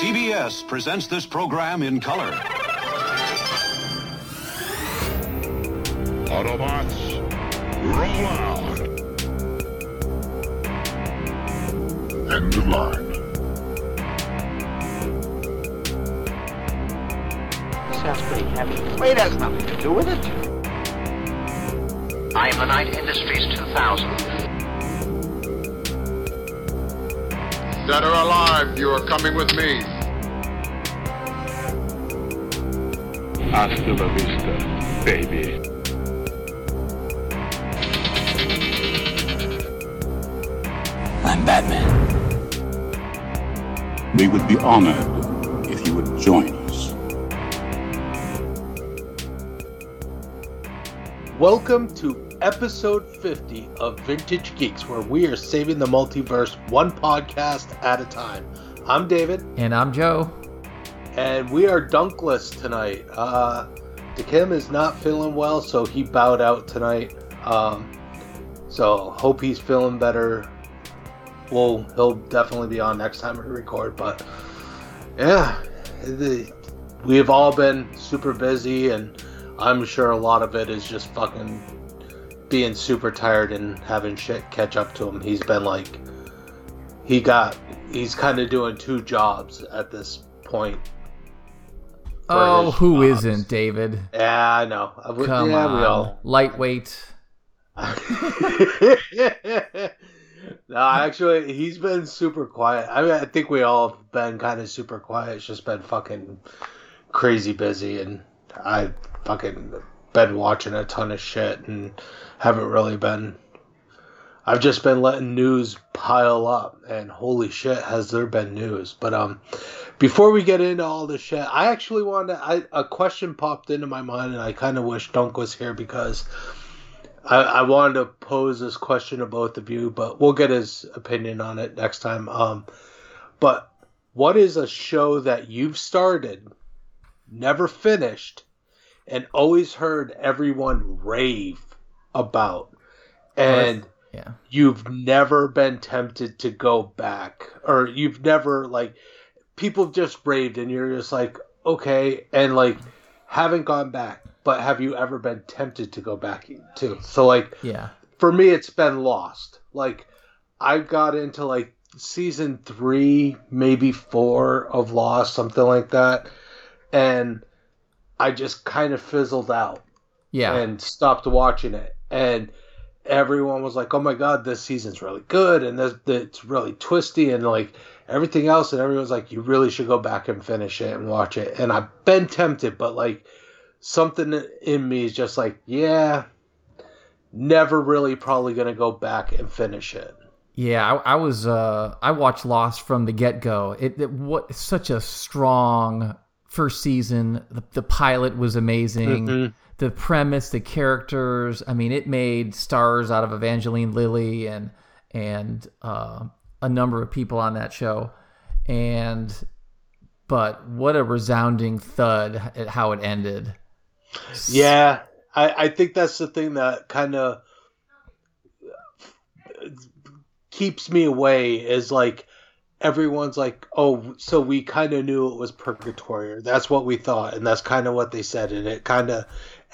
CBS presents this program in color. Autobots, roll out. End of line. Sounds pretty heavy. Weight has nothing to do with it. I am the Knight Industries 2000. Dead or alive, you are coming with me. Hasta la vista, baby. I'm Batman. We would be honored if you would join us. Welcome to episode 50 of Vintage Geeks, where we are saving the multiverse one podcast at a time. I'm David, And I'm Joe. And we are dunkless tonight. Uh, Kim is not feeling well, so he bowed out tonight. Um, so hope he's feeling better. Well, he'll definitely be on next time we record. But yeah, the, we have all been super busy, and I'm sure a lot of it is just fucking being super tired and having shit catch up to him. He's been like, he got, he's kind of doing two jobs at this point. Oh, who not David? Yeah, I know. Would- Come yeah, on. we all. Lightweight. no, actually, he's been super quiet. I mean, I think we all have been kind of super quiet. It's just been fucking crazy busy, and I fucking been watching a ton of shit and haven't really been. I've just been letting news pile up, and holy shit, has there been news! But um, before we get into all this shit, I actually wanted to, I a question popped into my mind, and I kind of wish Dunc was here because. I, I wanted to pose this question to both of you, but we'll get his opinion on it next time. Um, but what is a show that you've started, never finished, and always heard everyone rave about, and Yeah. you've never been tempted to go back, or you've never like people just raved, and you're just like, okay, and like haven't gone back, but have you ever been tempted to go back to? So like Yeah. for me it's been lost like i got into like season three maybe four of lost something like that and i just kind of fizzled out Yeah. and stopped watching it and everyone was like oh my god this season's really good and this it's really twisty and like everything else and everyone's like you really should go back and finish it and watch it and i've been tempted but like something in me is just like yeah never really probably gonna go back and finish it Yeah, I, I was. Uh, I watched Lost from the get go. It, it what such a strong first season. The, the pilot was amazing. Mhm. The premise, the characters. I mean, it made stars out of Evangeline Lilly and and uh, a number of people on that show. And but what a resounding thud at how it ended. Yeah, I, I think that's the thing that kind of keeps me away is like everyone's like, oh, so we kind of knew it was purgatory, or that's what we thought, and that's kind of what they said, and it kind of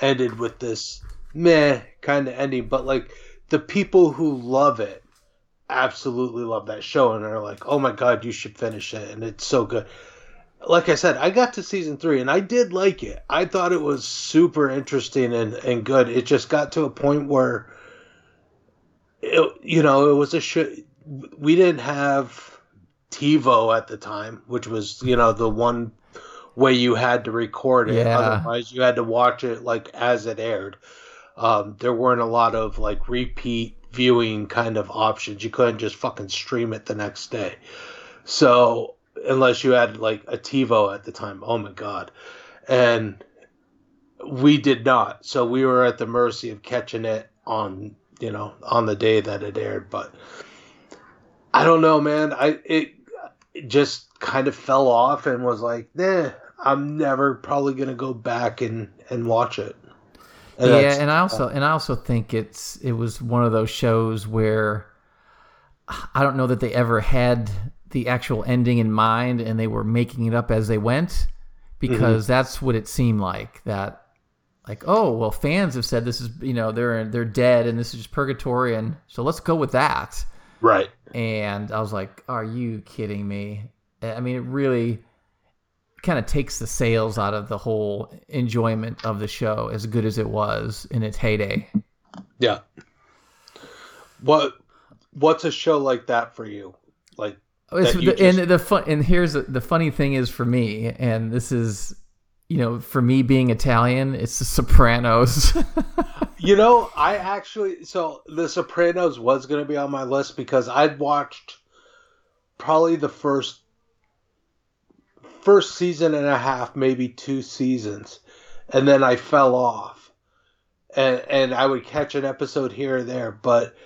ended with this meh kind of ending. But like the people who love it absolutely love that show and are like, oh my god, you should finish it, and it's so good like I said, I got to season three and I did like it. I thought it was super interesting and, and good. It just got to a point where, it, you know, it was a show. We didn't have TiVo at the time, which was, you know, the one way you had to record it. Yeah. Otherwise, you had to watch it like as it aired. Um, there weren't a lot of like repeat viewing kind of options. You couldn't just fucking stream it the next day. So unless you had like a TiVo at the time, oh my god, and we did not. So we were at the mercy of catching it on you know on the day that it aired. But I don't know, man. I it, it just kind of fell off and was like, nah. I'm never probably gonna go back and and watch it. And yeah, and I also and I also think it's it was one of those shows where I don't know that they ever had the actual ending in mind and they were making it up as they went because mm-hmm. that's what it seemed like that like oh well fans have said this is you know they're they're dead and this is just purgatory and so let's go with that Right. and I was like, "Are you kidding me?" I mean, it really kind of takes the sails out of the whole enjoyment of the show, as good as it was in its heyday. Yeah. What what's a show like that for you? Like oh, It's, you the, and the fun, and here's the, the funny thing is for me, and this is, you know, for me being Italian, it's The Sopranos. You know, I actually so The Sopranos was going to be on my list because I'd watched probably the first first season and a half, maybe two seasons, and then I fell off. And and I would catch an episode here or there, but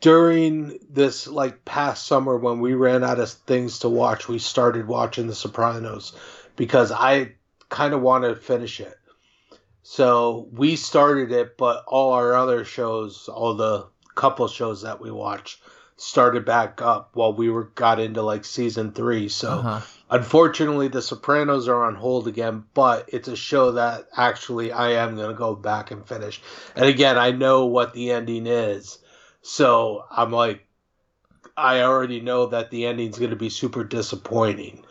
during this like past summer when we ran out of things to watch, we started watching The Sopranos because I kind of wanted to finish it. So we started it, but all our other shows, all the couple shows that we watched, started back up while we were got into like season three. So uh-huh. unfortunately, The Sopranos are on hold again, but it's a show that actually I am gonna go back and finish. And again, I know what the ending is, so I'm like, I already know that the ending's gonna be super disappointing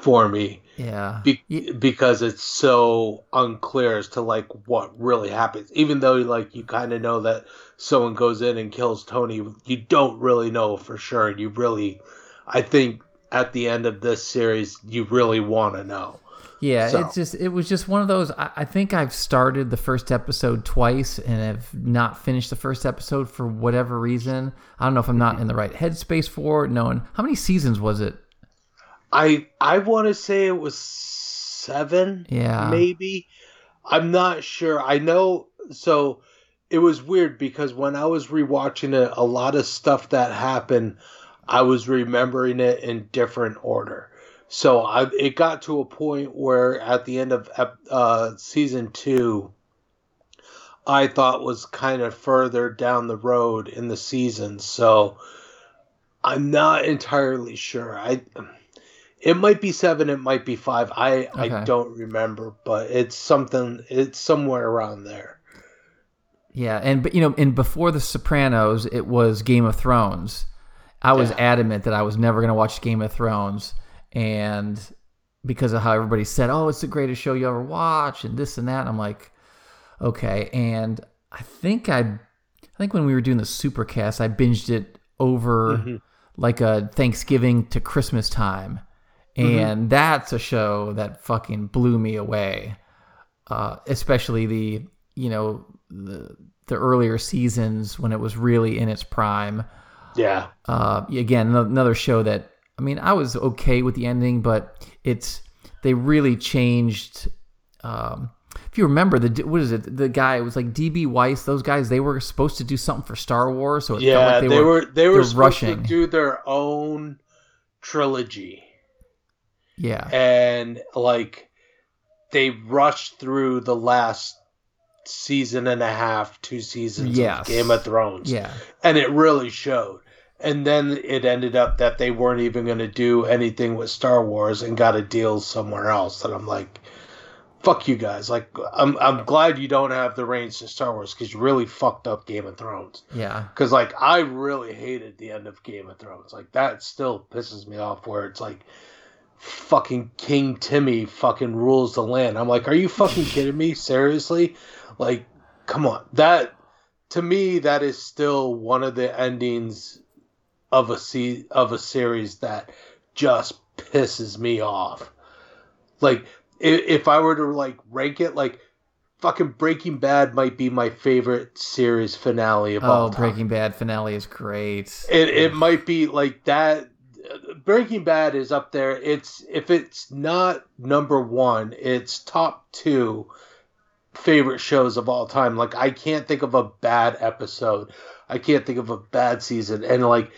for me Yeah. be- because it's so unclear as to like what really happens. Even though like you kind of know that someone goes in and kills Tony, you don't really know for sure. And you really, I think at the end of this series, you really want to know. Yeah, So- it's just it was just one of those. I, I think I've started the first episode twice and have not finished the first episode for whatever reason. I don't know if I'm not mm-hmm. in the right headspace for it. Knowing how many seasons was it? I I want to say it was seven. Yeah. maybe. I'm not sure. I know. So it was weird because when I was rewatching it, a lot of stuff that happened, I was remembering it in different order. So I, it got to a point where at the end of uh, season two, I thought was kind of further down the road in the season. So I'm not entirely sure. I it might be seven, it might be five. I I don't remember, but it's something. It's somewhere around there. Yeah, and but you know, and before the Sopranos, it was Game of Thrones. I was Yeah. adamant that I was never going to watch Game of Thrones, and because of how everybody said, "Oh, it's the greatest show you ever watch," and this and that, I'm like, okay. And I think I, I think when we were doing the Supercast, I binged it over like a Thanksgiving to Christmas time, and that's a show that fucking blew me away uh, especially the you know the the earlier seasons when it was really in its prime. Yeah, Uh, again, another show that I mean, I was okay with the ending, but it's they really changed. Um, if you remember the what is it? The guy it was like DB Weiss. Those guys they were supposed to do something for Star Wars, so it yeah. felt like they, were, they were they're supposed rushing. to do their own trilogy, yeah, and like they rushed through the last season and a half, two seasons Yes. of Game of Thrones. yeah, and it really showed. And then it ended up that they weren't even going to do anything with Star Wars and got a deal somewhere else. And I'm like, fuck you guys. Like, I'm I'm glad you don't have the reins to Star Wars because you really fucked up Game of Thrones. yeah, Because like I really hated the end of Game of Thrones. Like that still pisses me off. Where it's like. Fucking King Timmy fucking rules the land. I'm like, are you fucking kidding me? Seriously? Like, come on. That to me, that is still one of the endings of a se- of a series that just pisses me off. Like, if, if I were to like rank it, like, fucking Breaking Bad might be my favorite series finale of oh, all Oh, time. Breaking Bad finale is great. It it might be like that. Breaking Bad is up there. It's if it's not number one, it's top two favorite shows of all time. Like I can't think of a bad episode. I can't think of a bad season. And like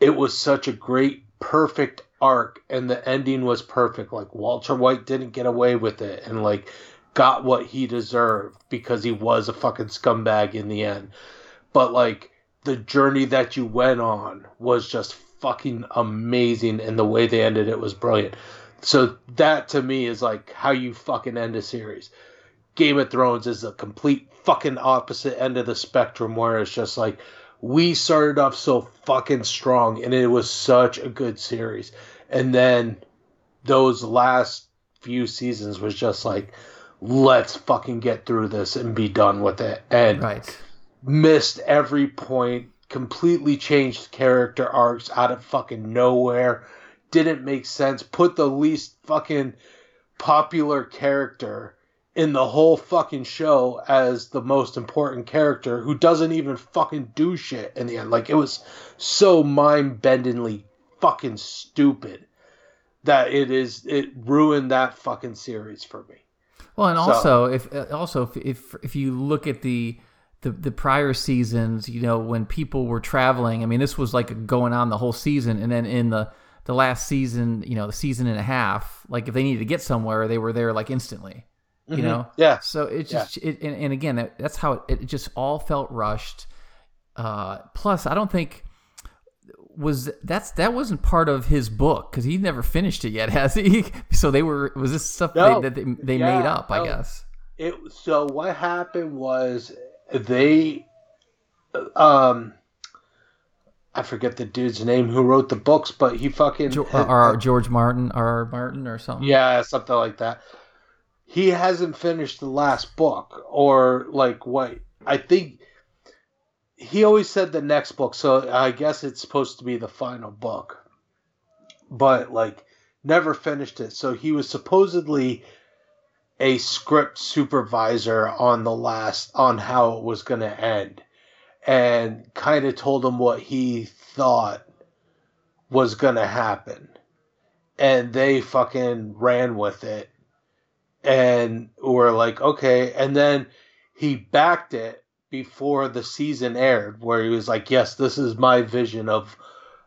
it was such a great, perfect arc, and the ending was perfect. Like Walter White didn't get away with it, and like got what he deserved because he was a fucking scumbag in the end. But like the journey that you went on was just fucking amazing, and the way they ended it was brilliant. So that to me is like how you fucking end a series. Game of Thrones is a complete fucking opposite end of the spectrum where it's just like we started off so fucking strong and it was such a good series. And then those last few seasons was just like let's fucking get through this and be done with it. And Right. missed every point, completely changed character arcs out of fucking nowhere, didn't make sense, put the least fucking popular character in the whole fucking show as the most important character who doesn't even fucking do shit in the end. Like it was so mind bendingly fucking stupid that it is it ruined that fucking series for me. Well, and So- also if uh, also if, if if you look at the, the the prior seasons, you know, when people were traveling, I mean, this was like going on the whole season, and then in the the last season, you know, the season and a half, like if they needed to get somewhere, they were there like instantly. You know, Yeah. So it just it, and, and again, that, that's how it, it just all felt rushed. Uh, plus, I don't think was that's that wasn't part of his book because he never finished it yet, has he? So they were was this stuff No. they, that they, they Yeah, made up, I guess. it so what happened was they um I forget the dude's name who wrote the books, but he fucking or, or George Martin, or Martin, or something. yeah, something like that. He hasn't finished the last book, or like what I think. He always said the next book, so I guess it's supposed to be the final book, but like never finished it. So he was supposedly a script supervisor on the last on how it was going to end, and kind of told him what he thought was going to happen and they fucking ran with it and were like okay and then he backed it before the season aired where he was like yes this is my vision of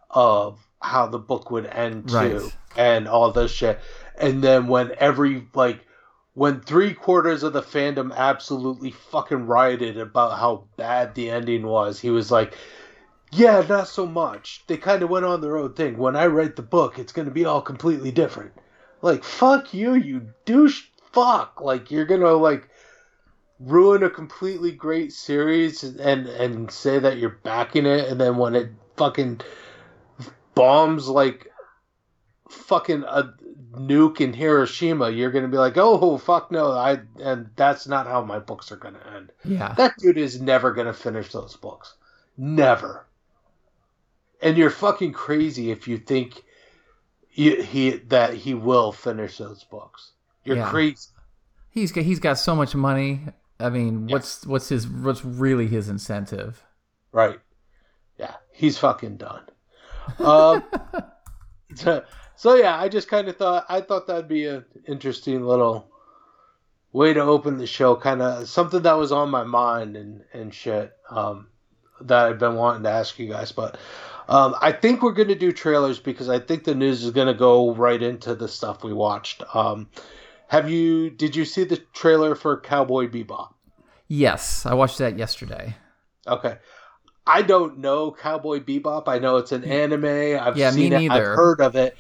of how the book would end too Right. and all this shit and then when every like when three quarters of the fandom absolutely fucking rioted about how bad the ending was he was like yeah, not so much. They kind of went on their own thing. When I write the book, it's going to be all completely different. Like, fuck you, you douche fuck. Like, you're to, like, ruin a completely great series and, and say that you're backing it, and then when it fucking bombs, like, fucking a nuke in Hiroshima, you're to be like, oh, fuck no. I And that's not how my books are to end. Yeah. That dude is never gonna finish those books. Never. And you're fucking crazy if you think he, he that he will finish those books. You're Yeah. crazy. He's got he's got so much money. I mean, what's what's his what's really his incentive? Right. Yeah, he's fucking done. Um, so, so yeah, I just kind of thought I thought that'd be an interesting little way to open the show, kind of something that was on my mind and and shit um, that I've been wanting to ask you guys. But um, I think we're gonna do trailers because I think the news is gonna go right into the stuff we watched. Um, have you? Did you see the trailer for Cowboy Bebop? Yes, I watched that yesterday. Okay. I don't know Cowboy Bebop. I know it's an anime. I've Yeah, me seen it. I've heard of it.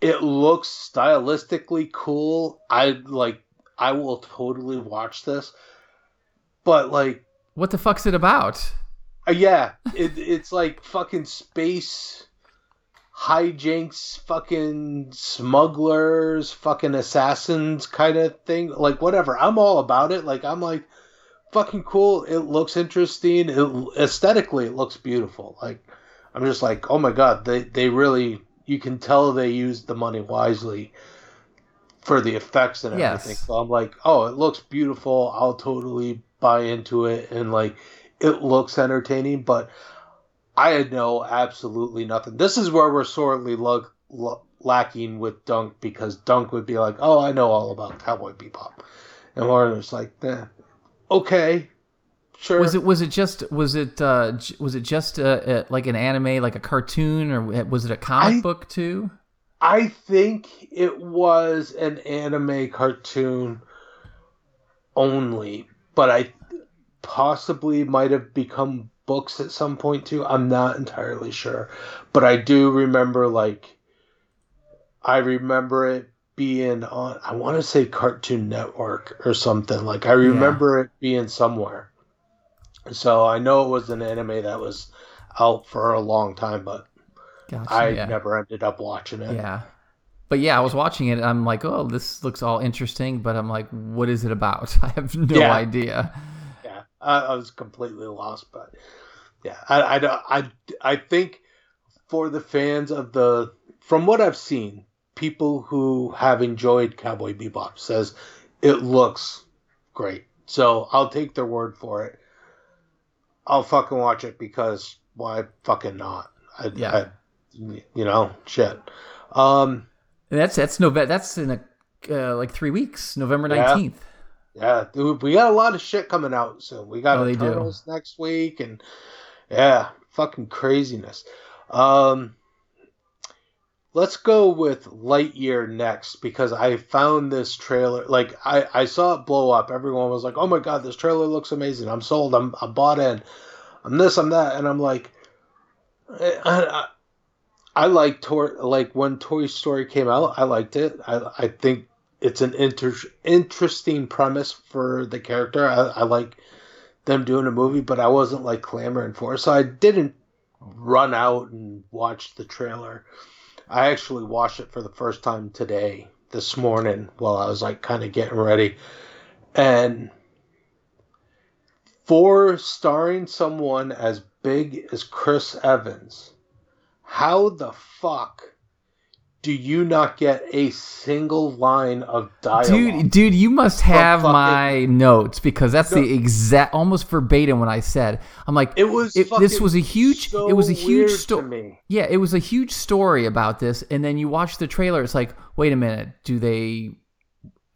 It looks stylistically cool. I like I will totally watch this. But like What the fuck's it about? uh, yeah, it, it's like fucking space hijinks, fucking smugglers, fucking assassins kind of thing. Like whatever. I'm all about it. Like I'm like fucking cool. It looks interesting. It, aesthetically, it looks beautiful. Like I'm just like, oh my god, they they really you can tell they used the money wisely for the effects and Yes. everything. So I'm like, oh, it looks beautiful. I'll totally buy into it and like it looks entertaining, but I know absolutely nothing. This is where we're sorely lo- lo- lacking with Dunc because Dunc would be like, "Oh, I know all about Cowboy Bebop," and we're like, eh, "Okay, sure." Was it was it just was it uh, j- was it just uh, uh, like an anime, like a cartoon, or was it a comic I- book too? I think it was an anime cartoon only, but I possibly might have become books at some point too. I'm not entirely sure, but I do remember like I remember it being on. I want to say Cartoon Network or something. Like I remember it being somewhere. So I know it was an anime that was out for a long time, but Gotcha. I yeah. never ended up watching it. Yeah. But yeah, I was watching it. I'm like, oh, this looks all interesting. But I'm like, what is it about? I have no Yeah. idea. I, I was completely lost, but yeah, I, I, I, I think for the fans of the, from what I've seen, people who have enjoyed Cowboy Bebop says it looks great. So I'll take their word for it. I'll fucking watch it because why fucking not? I, Yeah. I, you know, shit. Um, And that's that's November. That's in a, uh, like three weeks, November nineteenth. Yeah, dude, we got a lot of shit coming out soon. We got Oh, they do. Eternals next week, and yeah, fucking craziness. Um, let's go with Lightyear next because I found this trailer. Like I, I saw it blow up. Everyone was like, "Oh my god, this trailer looks amazing! I'm sold. I'm, I'm bought in. I'm this. I'm that." And I'm like, I, I, I like Toy. Like when Toy Story came out, I liked it. I, I think it's an inter- interesting premise for the character. I, I like them doing a movie, but I wasn't like clamoring for it, so I didn't run out and watch the trailer. I actually watched it for the first time today, this morning, while I was like kind of getting ready, and for starring someone as big as Chris Evans, how the fuck do you not get a single line of dialogue? Dude, dude, you must have fucking- my notes because that's No. the exact, almost verbatim what I said. I'm like, It was this was a huge, so it was a huge story. Yeah, it was a huge story about this, and then you watch the trailer. It's like, wait a minute, do they,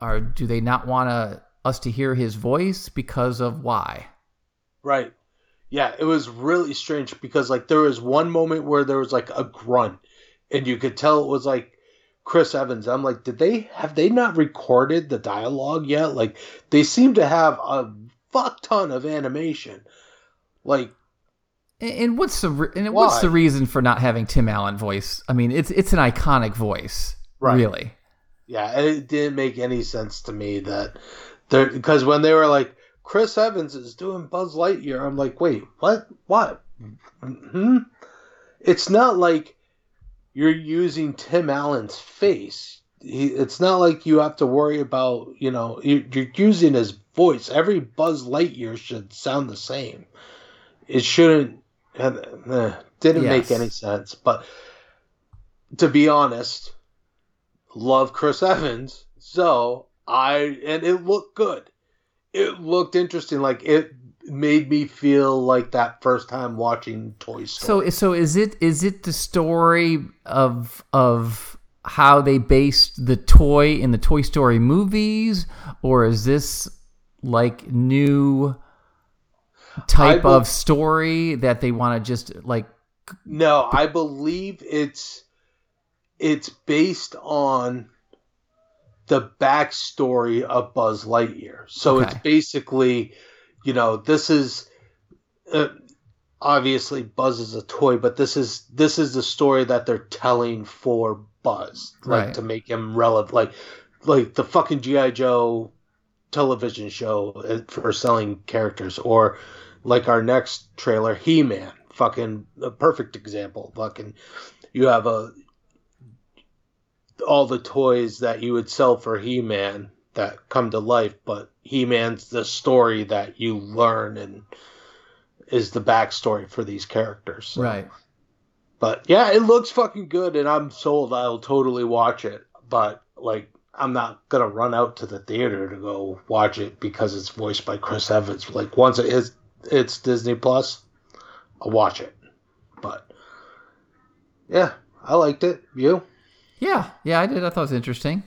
are do they not want to us to hear his voice because of why? Right. Yeah, it was really strange because like there was one moment where there was like a grunt and you could tell it was like Chris Evans. I'm like, did they have they not recorded the dialogue yet? Like they seem to have a fuck ton of animation. Like And, what's the re- and what's the reason for not having Tim Allen voice? I mean, it's it's an iconic voice, Right. really. Yeah, it didn't make any sense to me that there because when they were like Chris Evans is doing Buzz Lightyear, I'm like, wait, what? What? Hmm? It's not like you're using Tim Allen's face. He, it's not like you have to worry about, you know, you- you're using his voice. Every Buzz Lightyear should sound the same. It shouldn't. eh, didn't make any sense. But to be honest, love Chris Evans, so I and it looked good. It looked interesting. Like it made me feel like that first time watching Toy Story. So so is it is it the story of of how they based the toy in the Toy Story movies, or is this like new type will- of story that they want to just like no, I believe it's it's based on the backstory of Buzz Lightyear. So it's basically, you know, this is uh, obviously Buzz is a toy, but this is this is the story that they're telling for Buzz, like Right. to make him relevant, like like the fucking GI Joe television show uh, for selling characters, or like our next trailer, He Man, fucking a perfect example. Fucking, you have a all the toys that you would sell for He Man that come to life, but He Man's the story that you learn and is the backstory for these characters. So- right. But yeah, it looks fucking good, and I'm sold. I'll totally watch it. But like, I'm not gonna run out to the theater to go watch it because it's voiced by Chris Evans. Like, once it is, it's Disney Plus, I'll watch it. But yeah, I liked it. You? Yeah, yeah, I did. I thought it was interesting.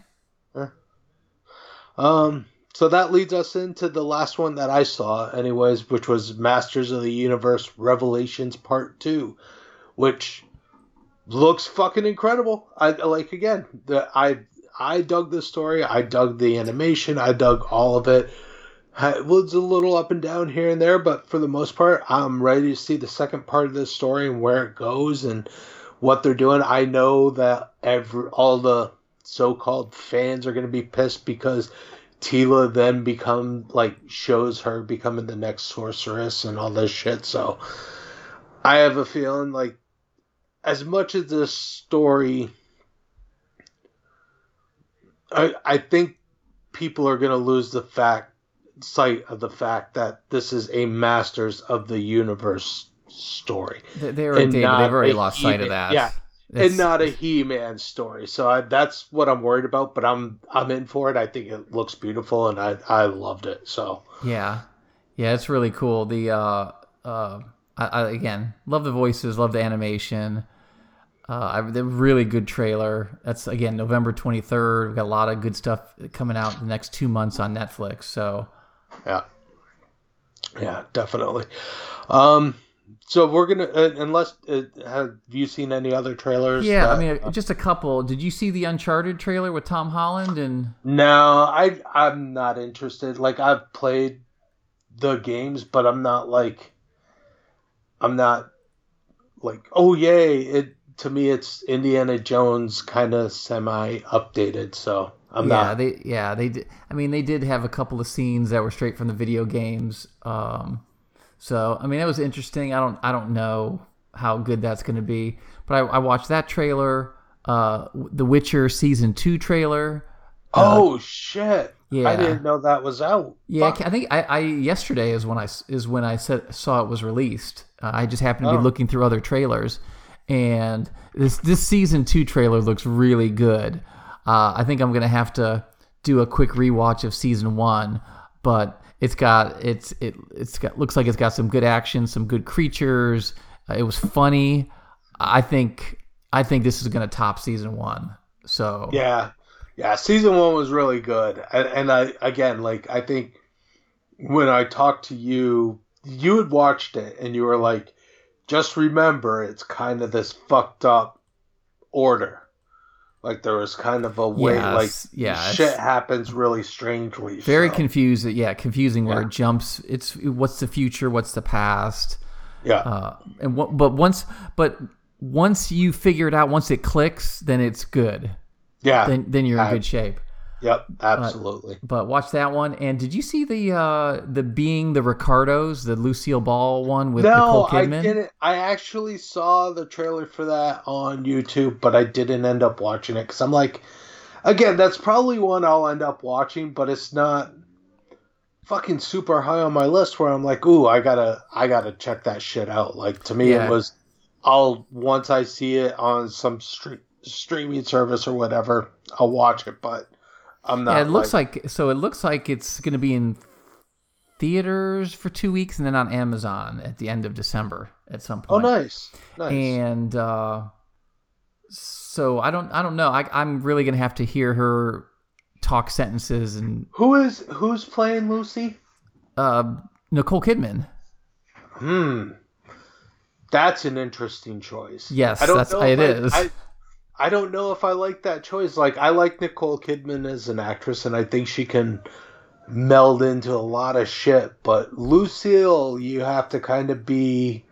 Um, so that leads us into the last one that I saw, anyways, which was Masters of the Universe Revelations Part Two, which looks fucking incredible. I like again the I I dug the story, I dug the animation, I dug all of it. it was a little up and down here and there, but for the most part, I'm ready to see the second part of this story and where it goes and what they're doing. I know that every all the so-called fans are going to be pissed because Teela then become like shows her becoming the next sorceress and all this shit. So I have a feeling like as much as this story I I think people are going to lose the fact sight of the fact that this is a Masters of the Universe story. They, they were, David, they've already lost sight of that. yeah. And not a He-Man story. So I, that's what I'm worried about. But I'm I'm in for it. I think it looks beautiful, and I I loved it. So Yeah, yeah, it's really cool. The uh, uh, I, I, again love the voices, love the animation. Uh, I, the really good trailer. That's again November twenty third. We've got a lot of good stuff coming out in the next two months on Netflix. So yeah, yeah, definitely. Um, so we're gonna uh, unless uh, have you seen any other trailers? yeah, I that- mean just a couple. Did you see the Uncharted trailer with Tom Holland and? No, I I'm not interested. Like I've played the games, but I'm not like I'm not like oh yay! It to me it's Indiana Jones kind of semi updated, so I'm yeah, not. they yeah they did. I mean, they did have a couple of scenes that were straight from the video games. Um, so I mean, that was interesting. I don't I don't know how good that's going to be, but I, I watched that trailer. Uh, the Witcher season two trailer. oh shit! yeah. I didn't know that was out. Yeah, Fuck. I think I, I yesterday is when I is when I said saw it was released. Uh, I just happened to be Oh. looking through other trailers, and this this season two trailer looks really good. Uh, I think I'm gonna have to do a quick rewatch of season one, but it's got it's it it's got looks like it's got some good action, some good creatures. Uh, it was funny. I think I think this is gonna top season one. So Yeah, yeah. Season one was really good, and, and I again like I think when I talked to you, you had watched it, and you were like, "Just remember, it's kind of this fucked up order." Like there was kind of a way, Yes, like yeah, shit happens really strangely. very so, confused yeah confusing where Yeah. it jumps. It's what's the future? What's the past? Yeah, uh and what but once but once you figure it out once it clicks then it's good. Yeah, then then you're in Uh, good shape yep, absolutely. but watch that one and did you see the uh the being the ricardos the lucille ball one with no, nicole I kidman didn't. I actually saw the trailer for that on YouTube, but I didn't end up watching it because I'm like, again, that's probably one I'll end up watching, but it's not fucking super high on my list. Where I'm like, ooh, I gotta, I gotta check that shit out. Like to me, Yeah. it was, I'll once I see it on some stre- streaming service or whatever, I'll watch it. But I'm not. yeah, it looks like so it looks like it's going to be in theaters for two weeks and then on amazon at the end of december at some point. Oh, nice, nice. and uh, so I don't I don't know. I, I'm really gonna have to hear her talk sentences and Who is who's playing Lucy? uh, Nicole Kidman. Hmm. That's an interesting choice. Yes, I don't that's- know it I- is. I, I don't know if I like that choice. Like I like Nicole Kidman as an actress, and I think she can meld into a lot of shit. But Lucille, you have to kind of be,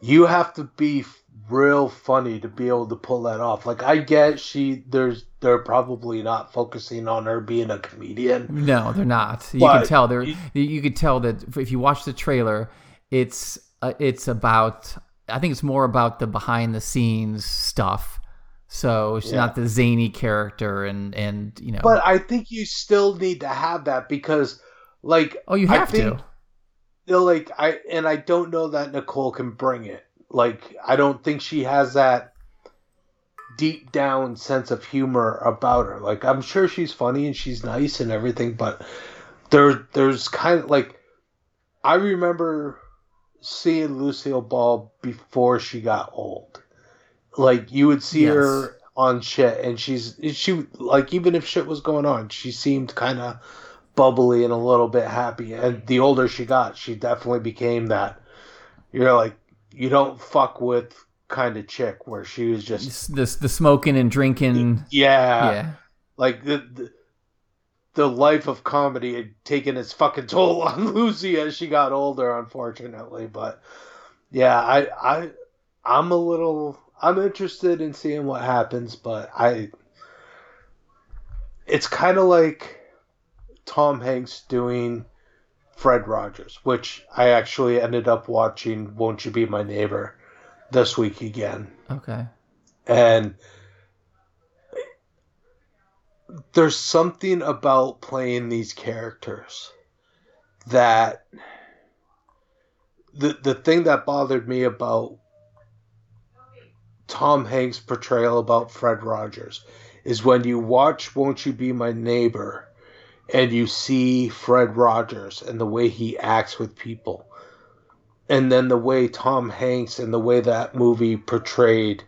you have to be real funny to be able to pull that off. Like I get she, there's they're probably not focusing on her being a comedian. No, they're not. You But can tell they're. you- You could tell that if you watch the trailer, it's uh, it's about. I think it's more about the behind the scenes stuff. So she's Yeah. not the zany character, and and you know. But I think you still need to have that because, like, oh, you I have think- to. like I and I don't know that Nicole can bring it. Like I don't think she has that deep down sense of humor about her. Like I'm sure she's funny and she's nice and everything, but there there's kind of like I remember seeing Lucille Ball before she got old. Like you would see Yes. her on shit and she's she like even if shit was going on, she seemed kind of bubbly and a little bit happy. And the older she got, she definitely became that. You're like, you don't fuck with kind of chick where she was just, the the smoking and drinking. yeah, yeah. like the, the the life of comedy had taken its fucking toll on Lucy as she got older, unfortunately. But yeah, I I I'm a little I'm interested in seeing what happens, but I it's kind of like Tom Hanks doing Fred Rogers, which I actually ended up watching Won't You Be My Neighbor this week again. Okay. And there's something about playing these characters that the the thing that bothered me about Tom Hanks' portrayal about Fred Rogers is when you watch Won't You Be My Neighbor and you see Fred Rogers and the way he acts with people and then the way Tom Hanks and the way that movie portrayed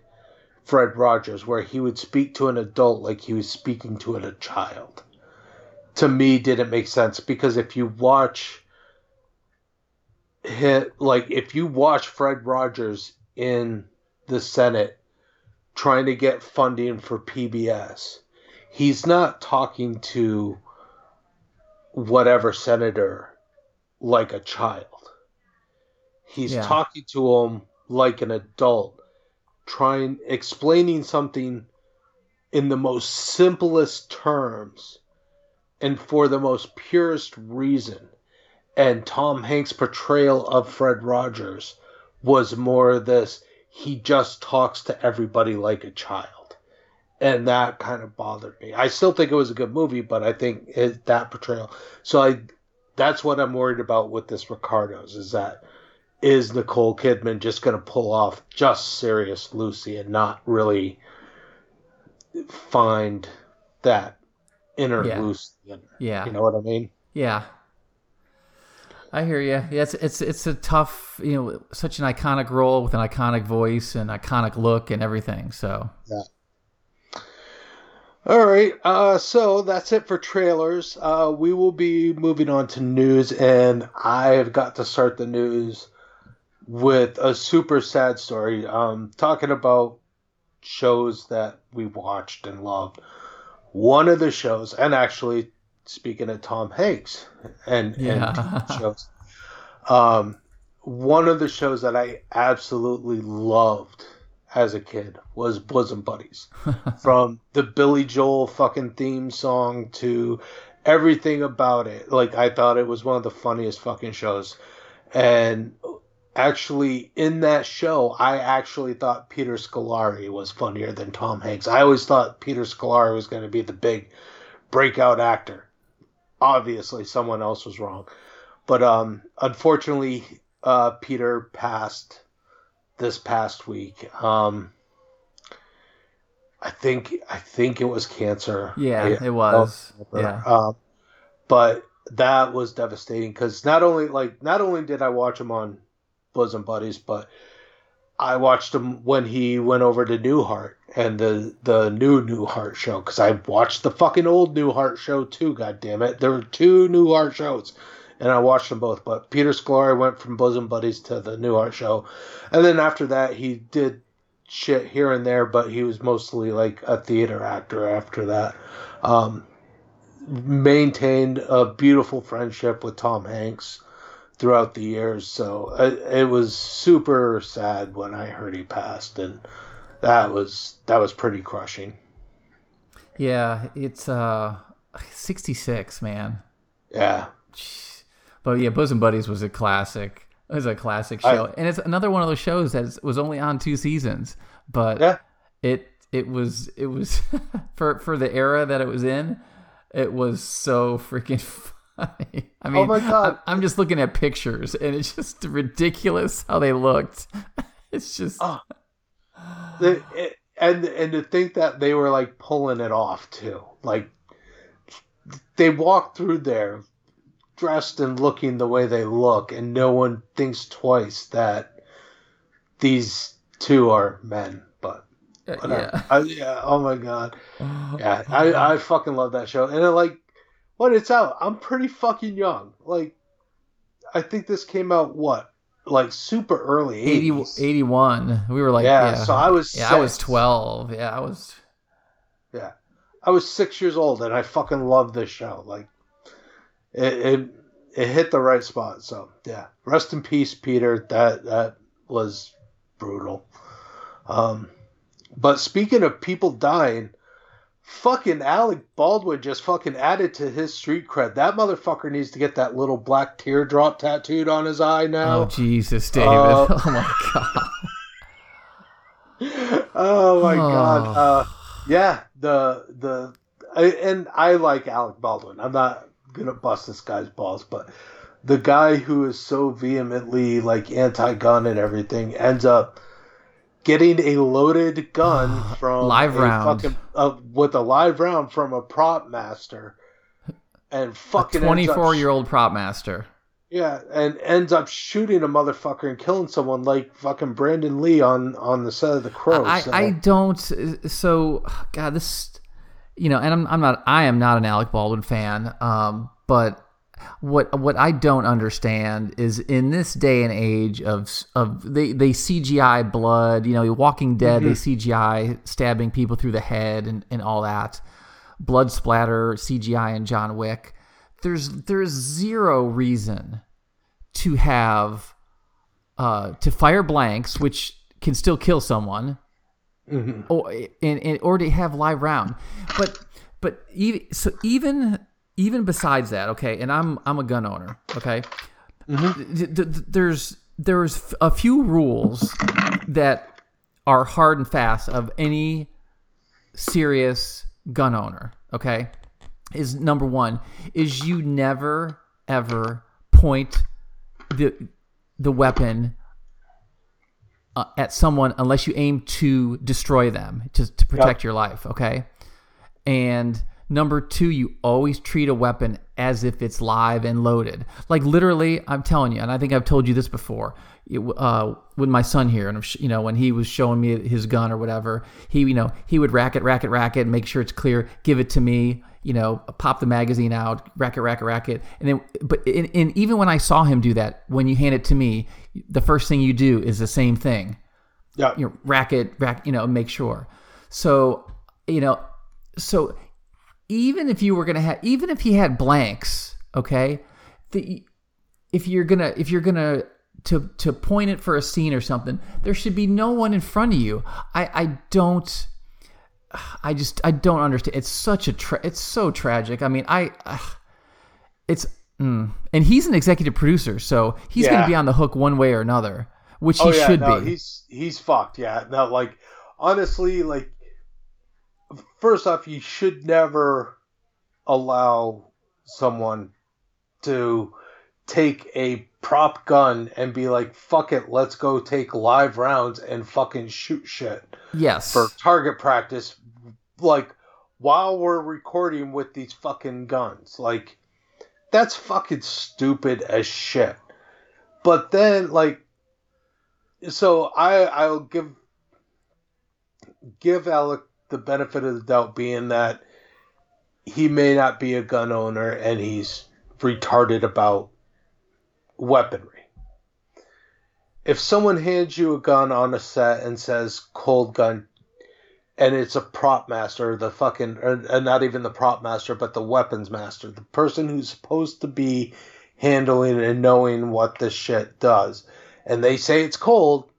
Fred Rogers, where he would speak to an adult like he was speaking to a child, to me didn't make sense because if you watch hit like if you watch Fred Rogers in the Senate trying to get funding for PBS, he's not talking to whatever senator like a child. He's Yeah. talking to him like an adult, trying explaining something in the most simplest terms and for the most purest reason. And Tom Hanks' portrayal of Fred Rogers was more of this he just talks to everybody like a child. And that kind of bothered me. I still think it was a good movie, but I think it, that portrayal. So I that's what I'm worried about with this Ricardo's is that is Nicole Kidman just going to pull off just serious Lucy and not really find that inner Yeah. Lucy? in? Yeah. You know what I mean? Yeah. I hear you. Yeah, it's it's it's a tough, you know, such an iconic role with an iconic voice and iconic look and everything. So yeah. All right, uh, so that's it for trailers. Uh, we will be moving on to news, and I've got to start the news with a super sad story. Um, talking about shows that we watched and loved. One of the shows, and actually speaking of Tom Hanks and, Yeah. and shows, um, one of the shows that I absolutely loved as a kid was Bosom Buddies from the Billy Joel fucking theme song to everything about it. Like I thought it was one of the funniest fucking shows. And actually in that show, I actually thought Peter Scolari was funnier than Tom Hanks. I always thought Peter Scolari was going to be the big breakout actor. Obviously someone else was wrong. But um unfortunately uh Peter passed this past week. Um I think I think it was cancer. yeah, I- it was. I Yeah. Um, but that was devastating because not only like not only did I watch him on Bosom Buddies, but I watched him when he went over to Newhart and the the new Newhart show because I watched the fucking old Newhart show too. God damn it, there were two Newhart shows, and I watched them both. But Peter Scolari went from Bosom Buddies to the Newhart show, and then after that he did shit here and there, but he was mostly like a theater actor after that. Um, maintained a beautiful friendship with Tom Hanks throughout the years, so it, it was super sad when I heard he passed, and that was that was pretty crushing. Yeah, it's uh 66, man. Yeah, But yeah, Bosom Buddies was a classic. It was a classic I- show, and it's another one of those shows that was only on two seasons, but yeah, it it was it was for for the era that it was in. It was so freaking. I oh mean, Oh my God. I, am just looking at pictures, and it's just ridiculous how they looked. It's just Oh. The, it, and and to think that they were like pulling it off too, like they walk through there dressed and looking the way they look, and no one thinks twice that these two are men. But uh, whatever. yeah. I, yeah. Oh my god. Yeah. I I fucking love that show, and it, like when it's out, I'm pretty fucking young. Like I think this came out what like super early 80, 81. We were like, yeah, yeah, So I was yeah, I was 12. Yeah, I was. Yeah. I was six years old and I fucking loved this show. Like, it, it it hit the right spot. So yeah, rest in peace, Peter. That that was brutal. Um, but speaking of people dying, fucking Alec Baldwin just fucking added to his street cred. That motherfucker needs to get that little black teardrop tattooed on his eye now. Oh Jesus, David! Uh, oh my god! oh my god. Uh, yeah, the the I, and I like Alec Baldwin. I'm not gonna bust this guy's balls, but the guy who is so vehemently like anti-gun and everything ends up getting a loaded gun from Live a round. fucking, uh, with a live round from a prop master, and fucking ends up Twenty-four-year-old prop master. yeah, and ends up shooting a motherfucker and killing someone like fucking Brandon Lee on on the set of The Crow. I, so- I don't. So God, this. You know, and I'm I'm not I am not an Alec Baldwin fan. Um, but what what I don't understand is in this day and age of of they they CGI blood. You know, Walking Dead they CGI stabbing people through the head and and all that blood splatter CGI and John Wick. There's there's zero reason to have uh, to fire blanks, which can still kill someone, or and, and or to have live round. But but even so even even besides that, okay, and I'm I'm a gun owner, okay. th- th- th- there's there's a few rules that are hard and fast of any serious gun owner, okay? Is number 1 is you never ever point the the weapon uh, at someone unless you aim to destroy them to, to protect your life okay and number two you always treat a weapon as if it's live and loaded. Like literally i'm telling you and i think i've told you this before it, uh, with my son here and you know when he was showing me his gun or whatever he you know he would rack it rack it rack it make sure it's clear give it to me you know pop the magazine out rack it rack it rack it. And then but and, and even when i saw him do that when you hand it to me the first thing you do is the same thing. Yeah, you know, rack it, rack, you know, make sure. So, you know, so even if you were gonna have, even if he had blanks, okay, the if you're gonna if you're gonna to to point it for a scene or something, there should be no one in front of you. I I don't. I just I don't understand. It's such a tra- it's so tragic. I mean, I uh, it's mm. and he's an executive producer, so he's going to be on the hook one way or another, which oh he yeah, should no, be. he's he's fucked. Yeah, no, like honestly, like first off, you should never allow someone to take a prop gun and be like, "Fuck it, let's go take live rounds and fucking shoot shit." Yes. for target practice like while we're recording with these fucking guns like that's fucking stupid as shit but then like so i i'll give give alec the benefit of the doubt being that he may not be a gun owner and he's retarded about weaponry. If someone hands you a gun on a set and says cold gun and it's a prop master the fucking or, uh, not even the prop master but the weapons master the person who's supposed to be handling and knowing what this shit does and they say it's cold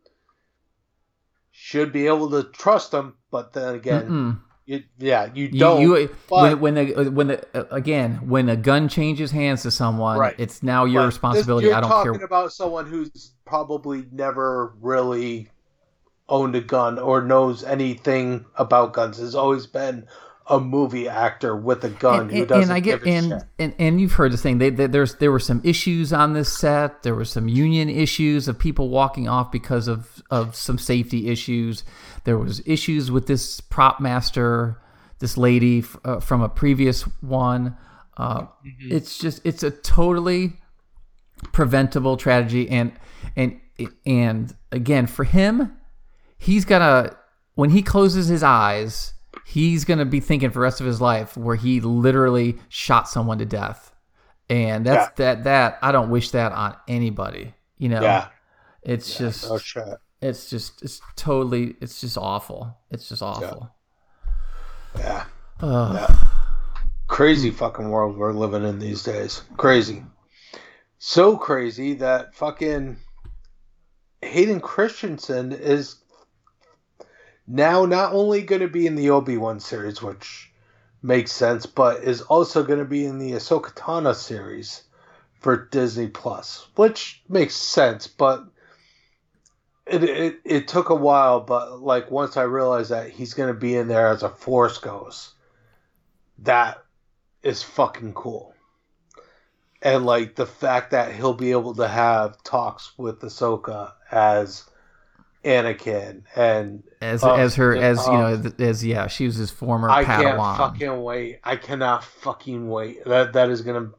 should be able to trust them but then again you, yeah you You- don't you- but- when when the, when the again when a gun changes hands to someone, Right. it's now your But responsibility. you're I don't talking care. about someone who's probably never really owned a gun or knows anything about guns. Has always been a movie actor with a gun and, who doesn't and I get give a and, shit. and and you've heard the thing. They, they, there's there were some issues on this set. There were some union issues of people walking off because of of some safety issues. There was issues with this prop master, this lady f- uh, from a previous one. Uh, Mm-hmm. It's just it's a totally preventable tragedy, and and and again for him, he's gonna when he closes his eyes he's gonna be thinking for the rest of his life where he literally shot someone to death and that's that that i don't wish that on anybody you know Yeah. it's just Oh shit. it's just it's totally it's just awful it's just awful Yeah. Ugh. Crazy fucking world we're living in these days. Crazy. So crazy that fucking Hayden Christensen is now not only going to be in the Obi Wan series, which makes sense, but is also going to be in the Ahsoka Tano series for Disney Plus, which makes sense. But it, it it took a while, but like once I realized that he's going to be in there as a Force Ghost, that is fucking cool. And like the fact that he'll be able to have talks with Ahsoka as Anakin and As uh, as her as you uh, know as yeah she was his former I can't fucking wait. I cannot fucking wait. That that is gonna.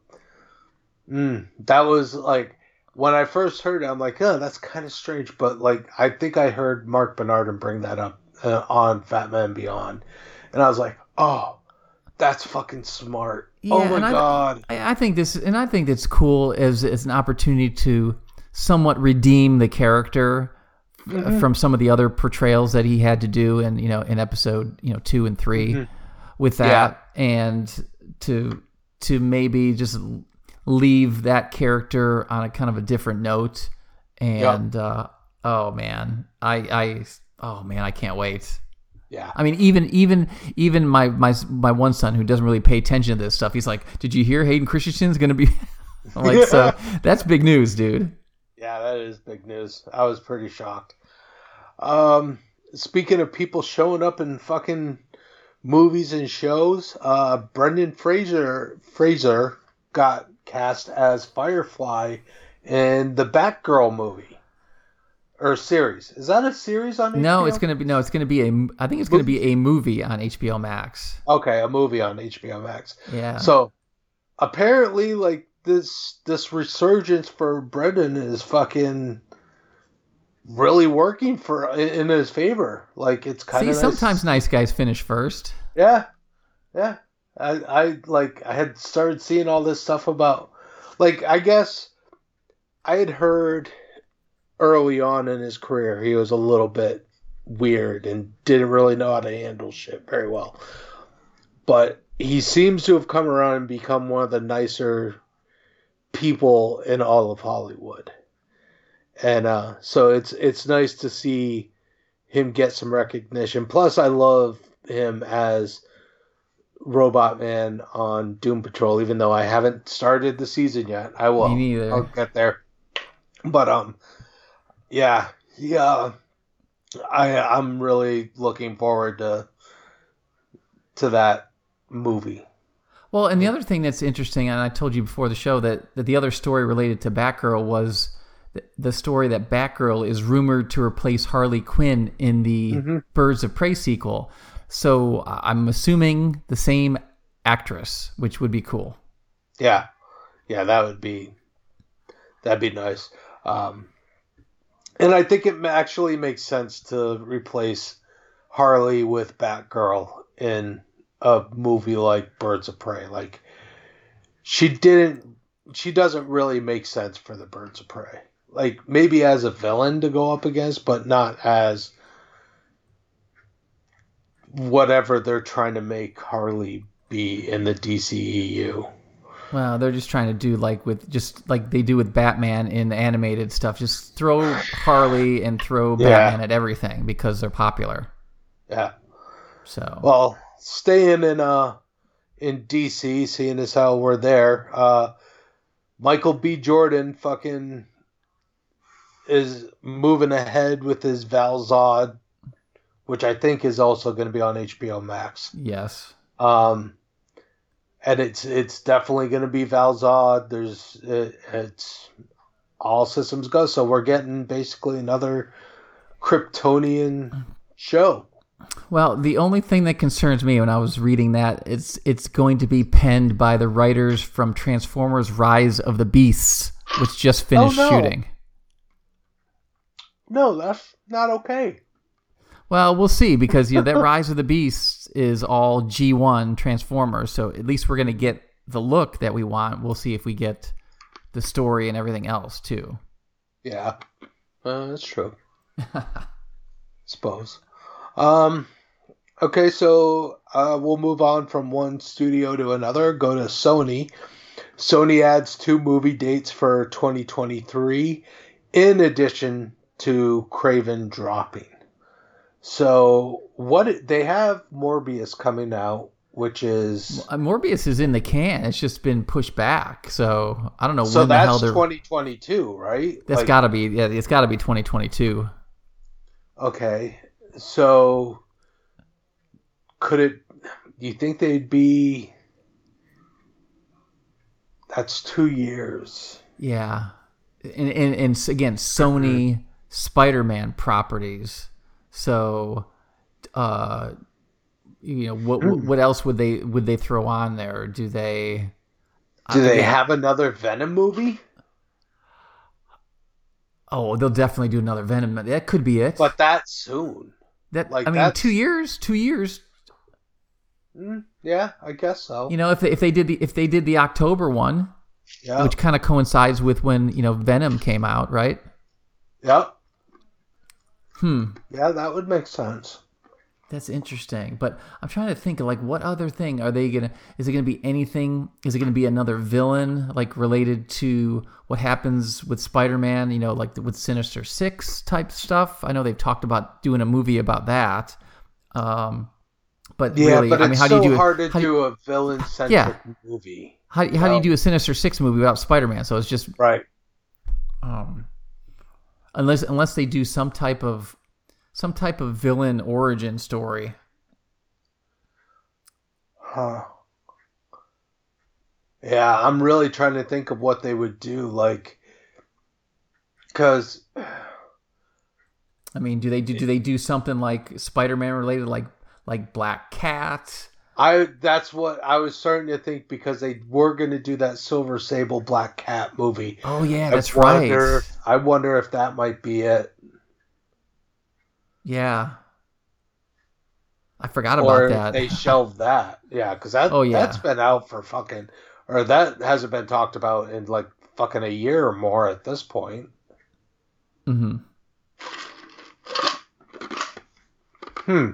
Mm, that was like when I first heard it. I'm like, oh, that's kind of strange. But like, I think I heard Mark Bernardin bring that up uh, on Fatman Beyond, and I was like, oh, that's fucking smart. oh my I- god. I, I think this, and I think it's cool as as an opportunity to somewhat redeem the character Mm-hmm. from some of the other portrayals that he had to do, in you know, in episode you know two and 3 with that, and to to maybe just leave that character on a kind of a different note. And uh, oh man, I I oh man, I can't wait. yeah. I mean, even even even my my my one son who doesn't really pay attention to this stuff, he's like, "Did you hear Hayden Christensen's going to be?" I'm like, "So that's big news, dude." Yeah, that is big news. I was pretty shocked. Um, speaking of people showing up in fucking movies and shows, uh, Brendan Fraser Fraser got cast as Firefly in the Batgirl movie or series. Is that a series on? No, it's gonna be no, it's gonna be a. I think it's gonna be a movie on HBO Max. okay, a movie on HBO Max. Yeah. So apparently, like this this resurgence for Brendan is fucking really working for in his favor. Like it's kind See, of sometimes nice guys finish first. yeah, yeah. I I like I had started seeing all this stuff about like I guess I had heard early on in his career he was a little bit weird and didn't really know how to handle shit very well. But he seems to have come around and become one of the nicer people in all of Hollywood. And uh, so it's it's nice to see him get some recognition. Plus I love him as Robot Man on Doom Patrol, even though I haven't started the season yet. I will. Me neither. I'll get there. But um, yeah, yeah. I I'm really looking forward to to that movie. Well, and the other thing that's interesting, and I told you before the show that, that the other story related to Batgirl was th- the story that Batgirl is rumored to replace Harley Quinn in the Birds of Prey sequel. So I'm assuming the same actress, which would be cool. Yeah, yeah, that would be that'd be nice. Um, and I think it actually makes sense to replace Harley with Batgirl in a movie like Birds of Prey. Like she didn't, she doesn't really make sense for the Birds of Prey. Like maybe as a villain to go up against, but not as whatever they're trying to make Harley be in the DCEU. Well, they're just trying to do like with just like they do with Batman in the animated stuff. Just throw Harley and throw Yeah. Batman at everything because they're popular. Yeah. So Well, staying in uh in DC, seeing as how we're there, uh Michael B. Jordan fucking is moving ahead with his Val Zod, which I think is also going to be on HBO Max. yes, Um, and it's it's definitely going to be Val Zod. There's it, it's all systems go. So we're getting basically another Kryptonian show. Well, the only thing that concerns me when I was reading that it's it's going to be penned by the writers from Transformers: Rise of the Beasts, which just finished no. shooting. No, that's not okay. Well, we'll see because you know that Rise of the Beasts is all G1 Transformers, so at least we're going to get the look that we want. We'll see if we get the story and everything else too. Yeah, uh, that's true. Suppose. Um, Okay, so uh, we'll move on from one studio to another. Go to Sony. Sony adds two movie dates for 2023, in addition to Kraven dropping. So what they have Morbius coming out, which is Uh, Morbius is in the can. It's just been pushed back. So I don't know so when the hell that's they're. 2022, right? That's Like, got to be yeah. It's got to be 2022. okay. So could it? Do you think they'd be? That's two years. Yeah, and and, and again, Sony Spider-Man properties. So, uh, you know, what Hmm. what else would they would they throw on there? Do they? Do they again- have another Venom movie? Oh, they'll definitely do another Venom. That could be it. But that soon. That like, I mean, that's- two years, two years. Mm, yeah, I guess so. You know, if they, if they did the if they did the October one, yeah. which kind of coincides with when you know Venom came out, right? Yep. Hmm. Yeah, that would make sense. That's interesting, but I'm trying to think like what other thing are they gonna? Is it gonna be anything? Is it gonna be another villain like related to what happens with Spider-Man? You know, like with Sinister Six type stuff. I know they've talked about doing a movie about that. Um, but Yeah, really, but I mean, it's how so do you do hard to how do you- do a villain centric Yeah. movie. how, how do you do a Sinister Six movie without Spider-Man? So it's just Right. um, unless unless they do some type of some type of villain origin story. Huh. Yeah, I'm really trying to think of what they would do, like, because I mean, do they do do they do something like Spider-Man related, like like Black Cat? I that's what I was starting to think because they were going to do that Silver Sable Black Cat movie. Oh yeah, I that's wonder, right. I wonder if that might be it, Yeah, I forgot or about that. they shelved that. Yeah, because that Oh, yeah. that's been out for fucking, or that hasn't been talked about in like fucking a year or more at this point. hmm Hmm.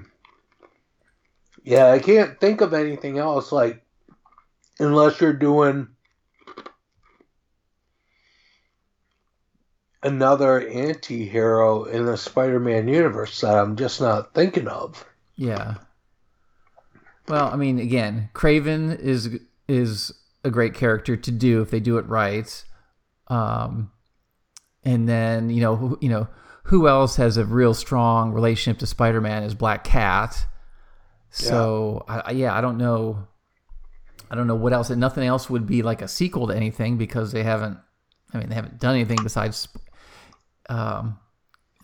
Yeah, I can't think of anything else like unless you're doing another anti-hero in the Spider-Man universe that I'm just not thinking of. Yeah. Well, I mean, again, Kraven is is a great character to do if they do it right. Um, and then you know, who, you know, who else has a real strong relationship to Spider-Man is Black Cat. So I, I, yeah, I don't know. I don't know what else. And nothing else would be like a sequel to anything because they haven't. I mean, they haven't done anything besides um,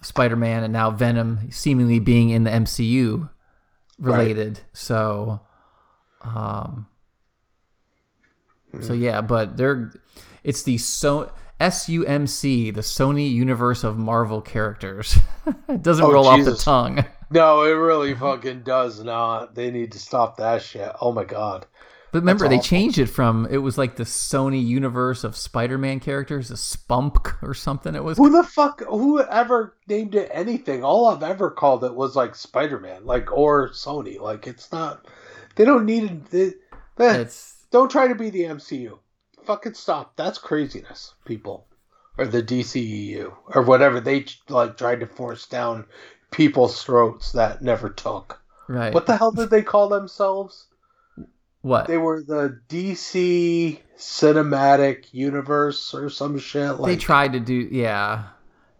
Spider-Man and now Venom seemingly being in the MCU related. So, um, so yeah, but they're it's the so SUMC, the Sony Universe of Marvel characters. it doesn't Oh, roll off the tongue. No, it really fucking does not. They need to stop that shit. Oh my god. But remember, they changed it from it was like the Sony Universe of Spider-Man characters, a Spunk or something. It was Who the fuck? Who ever named it anything? All I've ever called it was like Spider-Man, like or Sony. Like it's not. They don't need it. They, eh, don't try to be the MCU. Fucking stop. That's craziness, people, or the DCEU or whatever they like tried to force down people's throats that never took. right. What the hell did they call themselves? What? They were the DC Cinematic Universe or some shit. Like they tried to do yeah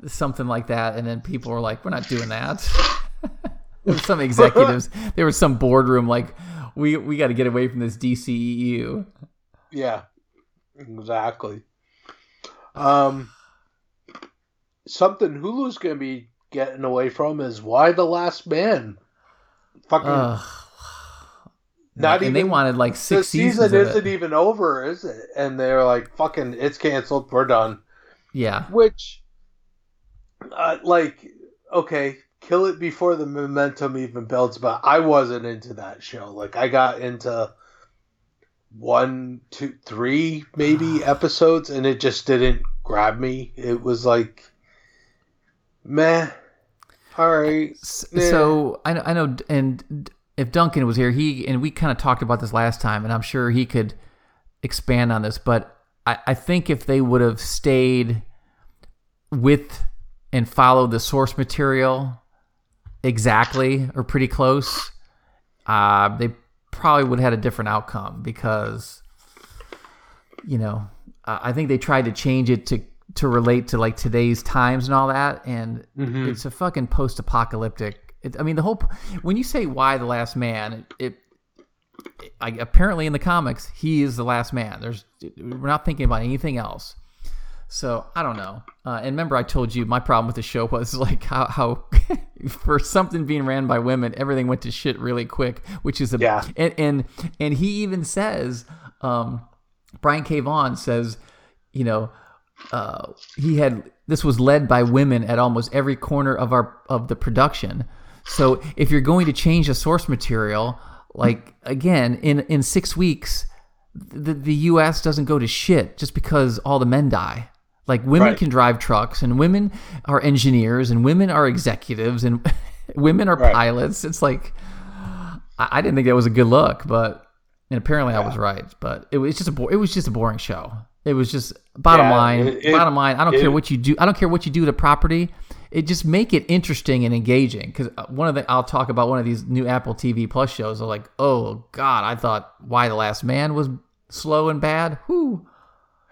something like that and then people were like we're not doing that some executives there was some boardroom like we we got to get away from this DCEU Yeah, exactly. Um, something Hulu's gonna be getting away from is Y: The Last Man. Fucking Ugh. Not and even they wanted like the six season seasons of isn't even over, is it? And they're like, "Fucking, it's canceled. We're done." yeah Which, uh, like, okay, kill it before the momentum even builds. But I wasn't into that show. Like, I got into one, two, three, maybe episodes, and it just didn't grab me. It was like, meh. All right. Yeah. so I know, I know and if Duncan was here, he and we kind of talked about this last time, and I'm sure he could expand on this. But I, I think if they would have stayed with and followed the source material exactly or pretty close, uh, they probably would have had a different outcome because you know I think they tried to change it to to relate to like today's times and all that, and it's a fucking post apocalyptic. It, I mean, the whole when you say Y: The Last Man, it, it I, apparently in the comics he is the last man. There's we're not thinking about anything else. So I don't know. Uh, and remember, I told you my problem with the show was like how, how for something being ran by women, everything went to shit really quick, which is a Yeah. And and, and he even says, um, Brian K. Vaughan says, you know, uh, he had this was led by women at almost every corner of our of the production. So if you're going to change the source material, like again in in six weeks, the the U.S. doesn't go to shit just because all the men die. Like women Right. can drive trucks, and women are engineers, and women are executives, and women are Right. pilots. It's like I, I didn't think that was a good look, but and apparently I was right. But it was just a bo- it was just a boring show. It was just bottom Yeah, line. it- bottom line. I don't it- care what you do. I don't care what you do to property. It just make it interesting and engaging. Because one of the I'll talk about one of these new Apple TV Plus shows. Are like, oh God, I thought Y: The Last Man was slow and bad. Whoo.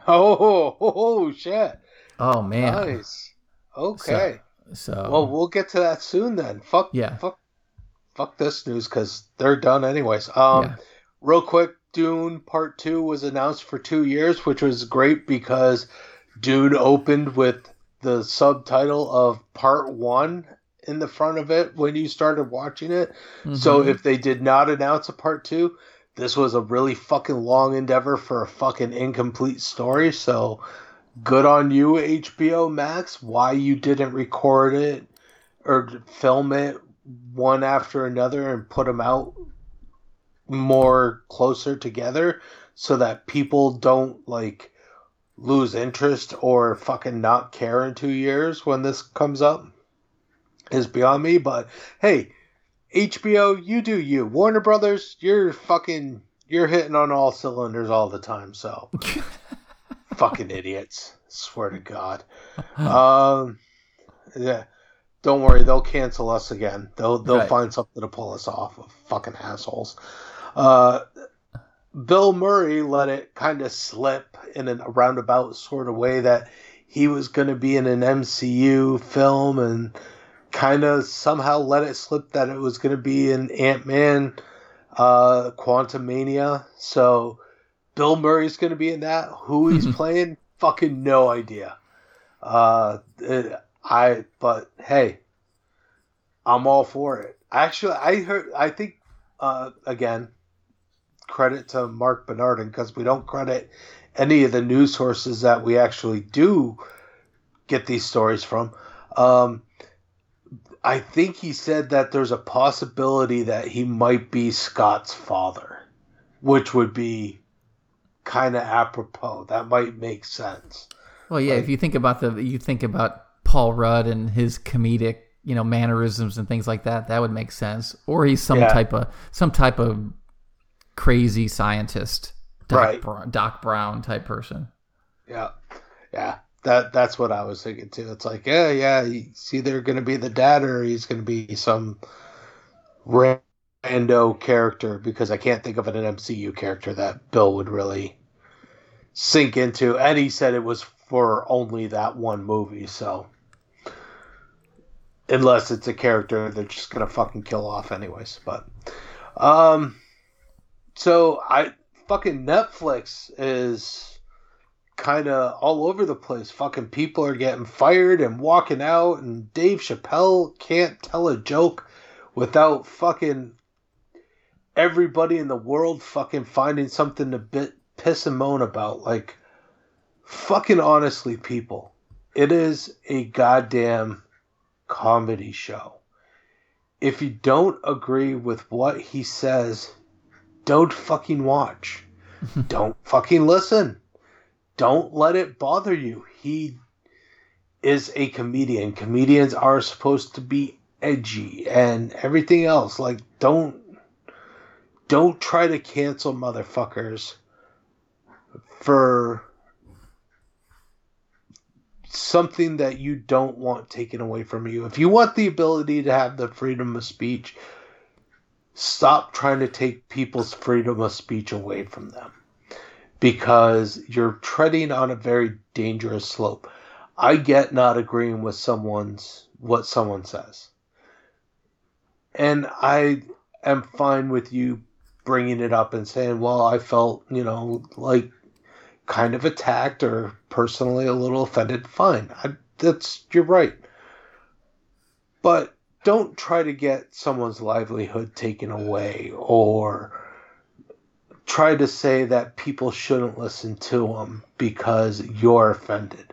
Oh, oh, oh shit! Oh man. Nice. Okay. So well, we'll get to that soon then. Fuck. Yeah. Fuck. Fuck this news because they're done anyways. Um, Yeah. real quick, Dune Part Two was announced for two years, which was great because Dune opened with the subtitle of Part One in the front of it when you started watching it. So Mhm. if they did not announce a Part Two, this was a really fucking long endeavor for a fucking incomplete story. So good on you, HBO Max. Why you didn't record it or film it one after another and put them out more closer together so that people don't like lose interest or fucking not care in two years when this comes up is beyond me. But hey, HBO, you do you. Warner Brothers, you're fucking you're hitting on all cylinders all the time. So fucking idiots. Swear to God. Um, yeah. Don't worry, they'll cancel us again. They'll they'll Right. find something to pull us off of. Fucking assholes. Uh, Bill Murray let it kind of slip in a roundabout sort of way that he was going to be in an MCU film and kind of somehow let it slip that it was going to be an Ant Man, uh, Quantumania. So Bill Murray's going to be in that. Who he's playing, fucking no idea. Uh, it- I but hey, I'm all for it. Actually, I heard. I think uh, again, credit to Mark Bernardin because we don't credit any of the news sources that we actually do get these stories from. Um, I think he said that there's a possibility that he might be Scott's father, which would be kind of apropos. That might make sense. Well, yeah. if you think about the, you think about Paul Rudd and his comedic, you know, mannerisms and things like that. That would make sense. Or he's some Yeah. type of some type of crazy scientist, Doc, Right. Br- Doc Brown type person. Yeah, yeah. That that's what I was thinking too. It's like, yeah, yeah. He's either going to be the dad or he's going to be some rando character because I can't think of an MCU character that Bill would really sink into. And he said it was for only that one movie, so unless it's a character they're just gonna fucking kill off anyways. But um, so I fucking Netflix is kind of all over the place. Fucking people are getting fired and walking out, and Dave Chappelle can't tell a joke without fucking everybody in the world fucking finding something to bit piss and moan about. Like, fucking honestly, people, it is a goddamn comedy show. If you don't agree with what he says, don't fucking watch. don't fucking listen. Don't let it bother you. He is a comedian. Comedians are supposed to be edgy and everything else. Like, don't don't try to cancel motherfuckers for something that you don't want taken away from you. If you want the ability to have the freedom of speech, stop trying to take people's freedom of speech away from them because you're treading on a very dangerous slope. I get not agreeing with someone's what someone says. And I am fine with you bringing it up and saying, "Well, I felt, you know, like kind of attacked or personally a little offended." Fine. I, that's you're right. But don't try to get someone's livelihood taken away or try to say that people shouldn't listen to him because you're offended.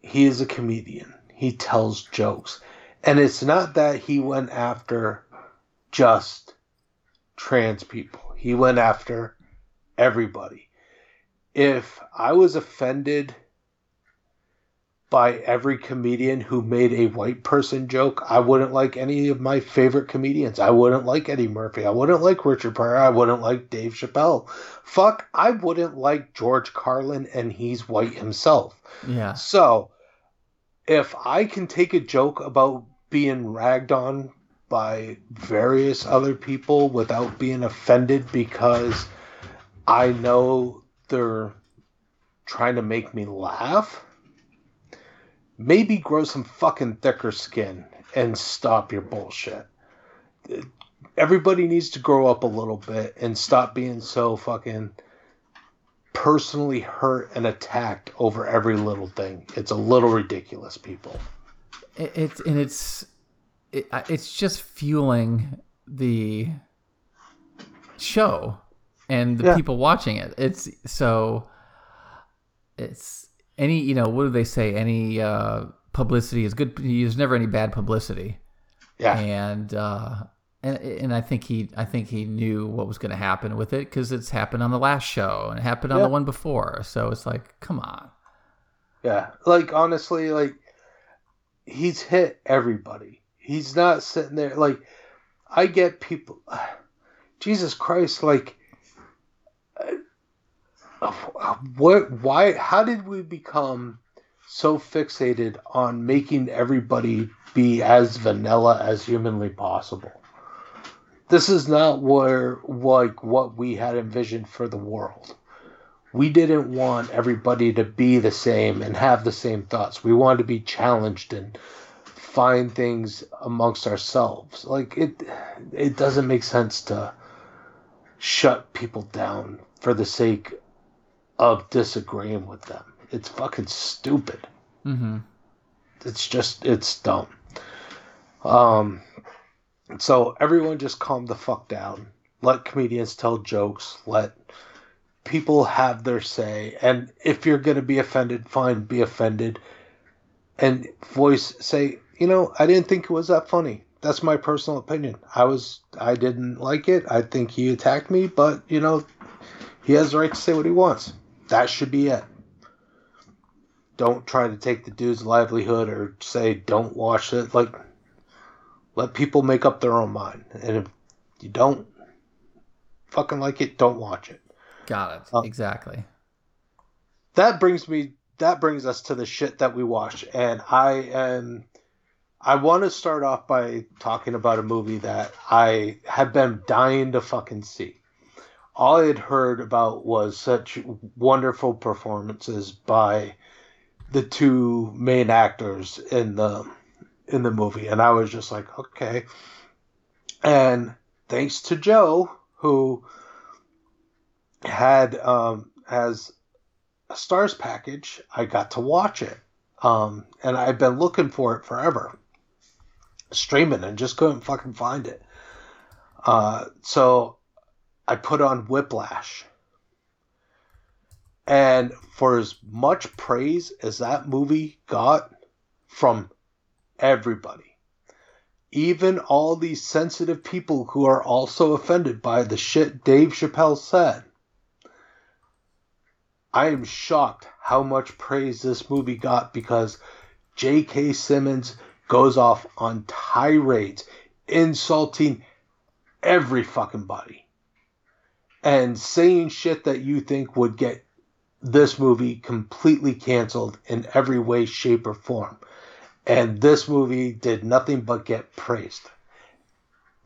He is a comedian. He tells jokes. And it's not that he went after just trans people. He went after everybody. If I was offended by every comedian who made a white person joke. I wouldn't like any of my favorite comedians. I wouldn't like Eddie Murphy. I wouldn't like Richard Pryor. I wouldn't like Dave Chappelle. Fuck, I wouldn't like George Carlin, and he's white himself. Yeah. So, if I can take a joke about being ragged on by various other people without being offended because I know they're trying to make me laugh, maybe grow some fucking thicker skin and stop your bullshit. Everybody needs to grow up a little bit and stop being so fucking personally hurt and attacked over every little thing. It's a little ridiculous, people. It's and it's it, it's just fueling the show and the Yeah. people watching it. It's so it's any you know what do they say? Any uh, publicity is good. There's never any bad publicity, Yeah. and uh, and and I think he I think he knew what was going to happen with it because it's happened on the last show and it happened on Yeah. the one before. So it's like, come on. Yeah, like honestly, like he's hit everybody. He's not sitting there like I get people. Jesus Christ, like what? Why? How did we become so fixated on making everybody be as vanilla as humanly possible? This is not where like what we had envisioned for the world we didn't want everybody to be the same and have the same thoughts. We wanted to be challenged and find things amongst ourselves. Like it it doesn't make sense to shut people down for the sake of disagreeing with them. It's fucking stupid. hmm It's just it's dumb. Um so everyone just calm the fuck down. Let comedians tell jokes. Let people have their say. And if you're going to be offended, fine, be offended. And voice say, you know, I didn't think it was that funny. That's my personal opinion. I was, I didn't like it. I think he attacked me, but you know, he has the right to say what he wants. That should be it. Don't try to take the dude's livelihood or say don't watch it. Like, let people make up their own mind. And if you don't fucking like it, don't watch it. Got it. Oh. exactly. that brings me that brings us to the shit that we watch and i am i want to start off by talking about a movie that i have been dying to fucking see all i had heard about was such wonderful performances by the two main actors in the in the movie and i was just like okay. And thanks to joe who had um has a Starz package i got to watch it. Um and i've been looking for it forever streaming and just couldn't fucking find it. Uh so i put on whiplash and for as much praise as that movie got from everybody even all these sensitive people who are also offended by the shit Dave Chappelle said. I am shocked how much praise this movie got because J.K. Simmons goes off on tirades, insulting every fucking body and saying shit that you think would get this movie completely canceled in every way, shape, or form. And this movie did nothing but get praised.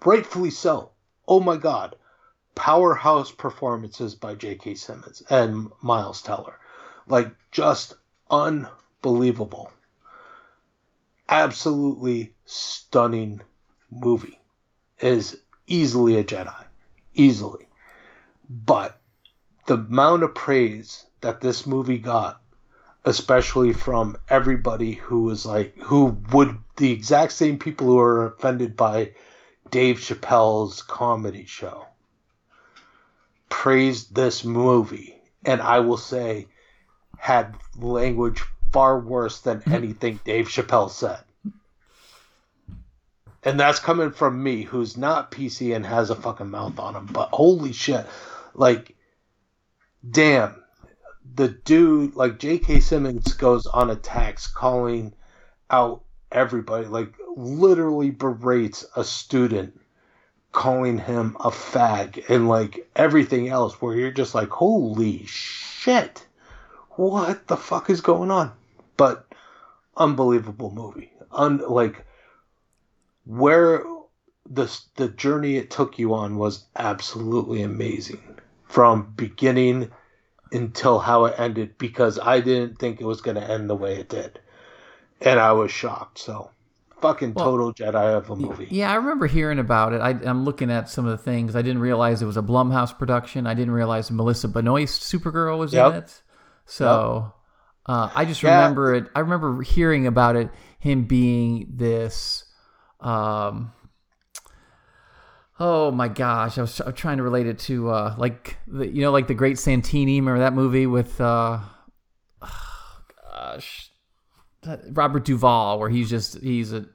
Rightfully so. Oh my god. Powerhouse performances by J.K. Simmons and Miles Teller. Like, just unbelievable. Absolutely stunning movie. Is easily a Jedi. Easily. But the amount of praise that this movie got, especially from everybody who was like, who would, the exact same people who are offended by Dave Chappelle's comedy show, praised this movie. And I will say, had language far worse than mm-hmm. anything Dave Chappelle said. And that's coming from me, who's not PC and has a fucking mouth on him. But holy shit. Like, damn. The dude, like, J.K. Simmons goes on attacks calling out everybody, like, literally berates a student, calling him a fag, and, like, everything else, where you're just like, holy shit. What the fuck is going on? But, unbelievable movie. Un- like, where the the journey it took you on was absolutely amazing from beginning until how it ended because I didn't think it was going to end the way it did, and I was shocked. So, fucking Well, total Jedi of a movie. Yeah, I remember hearing about it. I, I'm looking at some of the things. I didn't realize it was a Blumhouse production. I didn't realize Melissa Benoist, Supergirl, was Yep. in it. So uh, I just Yeah. remember it. I remember hearing about it. Him being this. Um, oh my gosh, I was, I was trying to relate it to uh, like the, you know like the Great Santini. Remember that movie with uh, gosh, Robert Duvall, where he's just he's a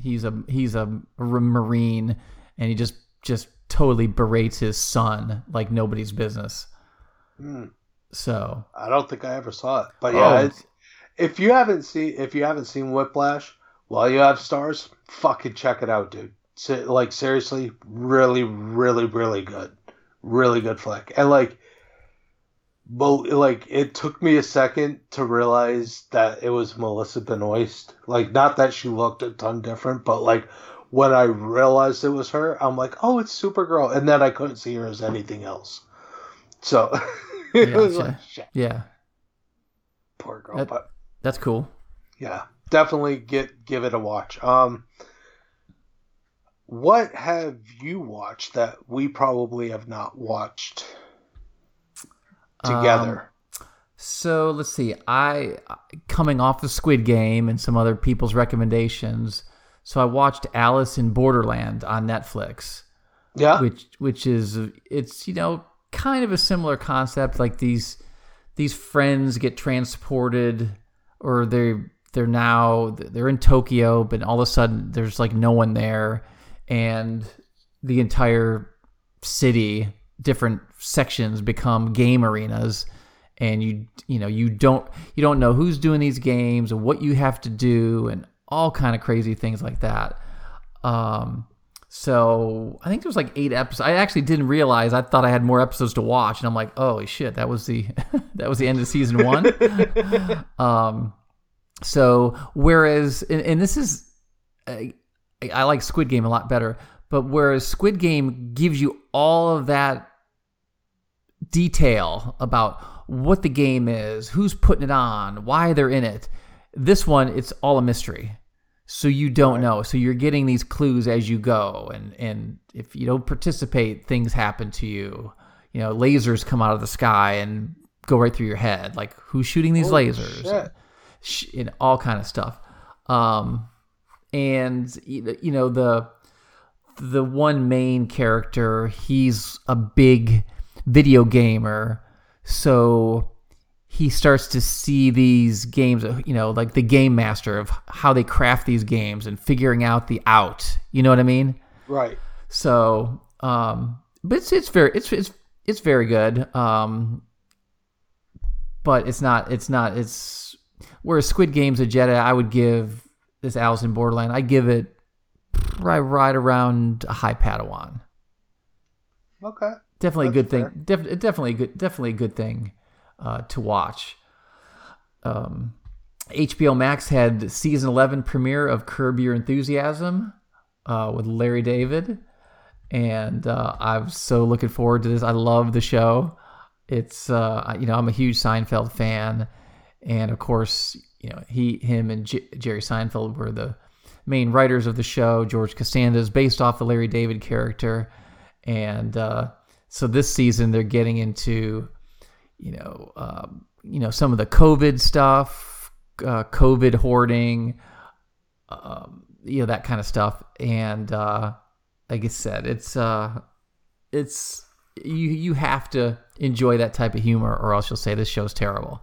he's a he's a marine, and he just just totally berates his son like nobody's business. Hmm. So I don't think I ever saw it, but yeah, Oh. if you haven't seen if you haven't seen Whiplash, while you have Starz, fucking check it out, dude. Like seriously, really, really, really good, really good flick, and like, but like it took me a second to realize that it was Melissa Benoist. Like, not that she looked a ton different, but like when I realized it was her, I'm like, oh, it's Supergirl, and then I couldn't see her as anything else. So it was Gotcha. like, shit, yeah, poor girl, That- but that's cool. yeah, definitely get give it a watch. Um, what have you watched that we probably have not watched together? Um, so let's see. I coming off the Squid Game and some other people's recommendations. So I watched Alice in Borderland on Netflix. yeah, which which is it's you know kind of a similar concept like these these friends get transported or they're they're now they're in Tokyo but all of a sudden there's like no one there and the entire city different sections become game arenas and you you know you don't you don't know who's doing these games and what you have to do and all kind of crazy things like that um so I think there was like eight episodes. I actually didn't realize. I thought I had more episodes to watch, and I'm like, oh shit, that was the that was the end of season one. um, so whereas, and, and this is, I, I like Squid Game a lot better, but whereas Squid Game gives you all of that detail about what the game is, who's putting it on, why they're in it. This one, it's all a mystery. So you don't know. So you're getting these clues as you go, and and if you don't participate, things happen to you. You know, lasers come out of the sky and go right through your head. Like who's shooting these Holy lasers? sh- and all kind of stuff. Um, and you know the the one main character, he's a big video gamer, so he starts to see these games, uh, you know, like the game master of how they craft these games and figuring out the out. You know what I mean? right. So, um, but it's it's very it's it's it's very good. Um, but it's not it's not it's whereas Squid Game's a Jedi, I would give this Alice in Borderland. I give it right right around a high Padawan. Okay. definitely a That's good thing. Def- definitely a good, definitely a good thing uh, to watch. Um, HBO Max had season eleven premiere of Curb Your Enthusiasm uh, with Larry David, and uh, I'm so looking forward to this. I love the show. It's uh, you know I'm a huge Seinfeld fan, and of course you know he, him, and J- Jerry Seinfeld were the main writers of the show. George Costanza is based off the Larry David character, and uh, so this season they're getting into you know um, you know some of the COVID stuff, uh, COVID hoarding, um, you know that kind of stuff, and uh, like I said, it's uh, it's you you have to enjoy that type of humor, or else you'll say this show's terrible.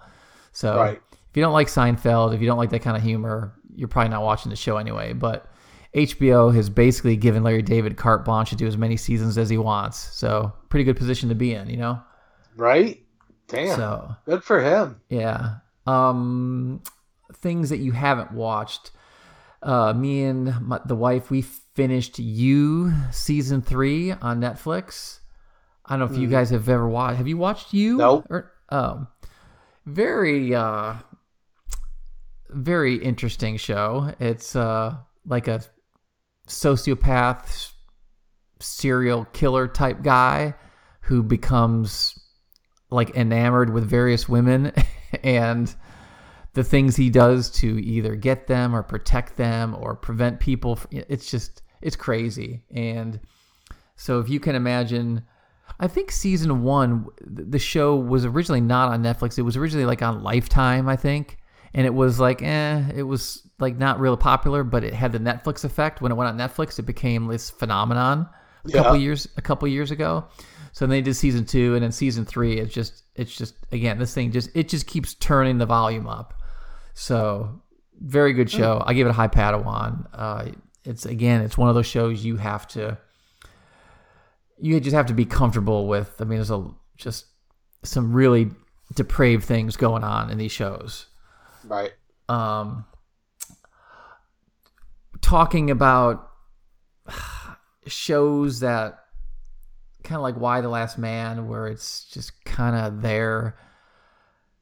So Right. If you don't like Seinfeld, if you don't like that kind of humor, you're probably not watching the show anyway. But HBO has basically given Larry David carte blanche to do as many seasons as he wants. So pretty good position to be in, you know. Right? Damn. So Good for him. yeah. Um, things that you haven't watched. Uh, me and my, the wife, we finished You season three on Netflix. I don't know if you guys have ever watched. Have you watched You? Nope. Or, um, very, uh, very interesting show. It's uh like a sociopath, serial killer type guy who becomes like enamored with various women and the things he does to either get them or protect them or prevent people f- it's just it's crazy. And so if you can imagine i think season one the show was originally not on netflix. It was originally like on lifetime i think and it was like eh it was like not really popular but it had the netflix effect. When it went on netflix it became this phenomenon a couple years a couple years ago. So then they did season two and then season three it's just it's just again this thing just it just keeps turning the volume up. So very good show. I give it a high padawan. Uh, it's again it's one of those shows you have to you just have to be comfortable with. I mean there's a just some really depraved things going on in these shows Right. um, talking about shows that kind of like Y: The Last Man, where it's just kind of there.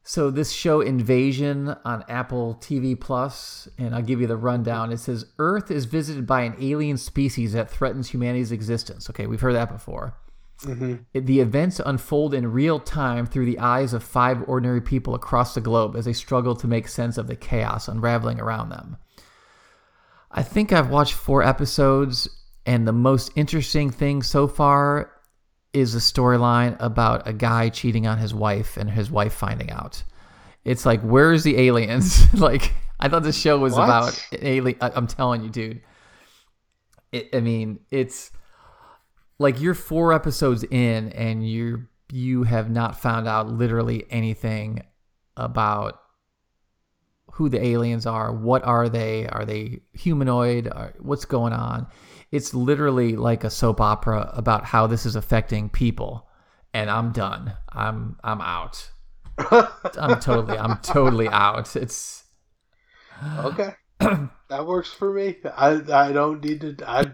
So this show Invasion on Apple TV Plus, and I'll give you the rundown. It says Earth is visited by an alien species that threatens humanity's existence. Okay, we've heard that before. It- The events unfold in real time through the eyes of five ordinary people across the globe as they struggle to make sense of the chaos unraveling around them. I think I've watched four episodes, and the most interesting thing so far is a storyline about a guy cheating on his wife and his wife finding out. It's like, where's the aliens? like, I thought the show was What? about alien. I- I'm telling you, dude. It, I mean, it's like you're four episodes in, and you you have not found out literally anything about who the aliens are. What are they? Are they humanoid? Are, what's going on? It's literally like a soap opera about how this is affecting people. And I'm done. I'm I'm out. I'm totally I'm totally out. It's Okay. that works for me. I I don't need to I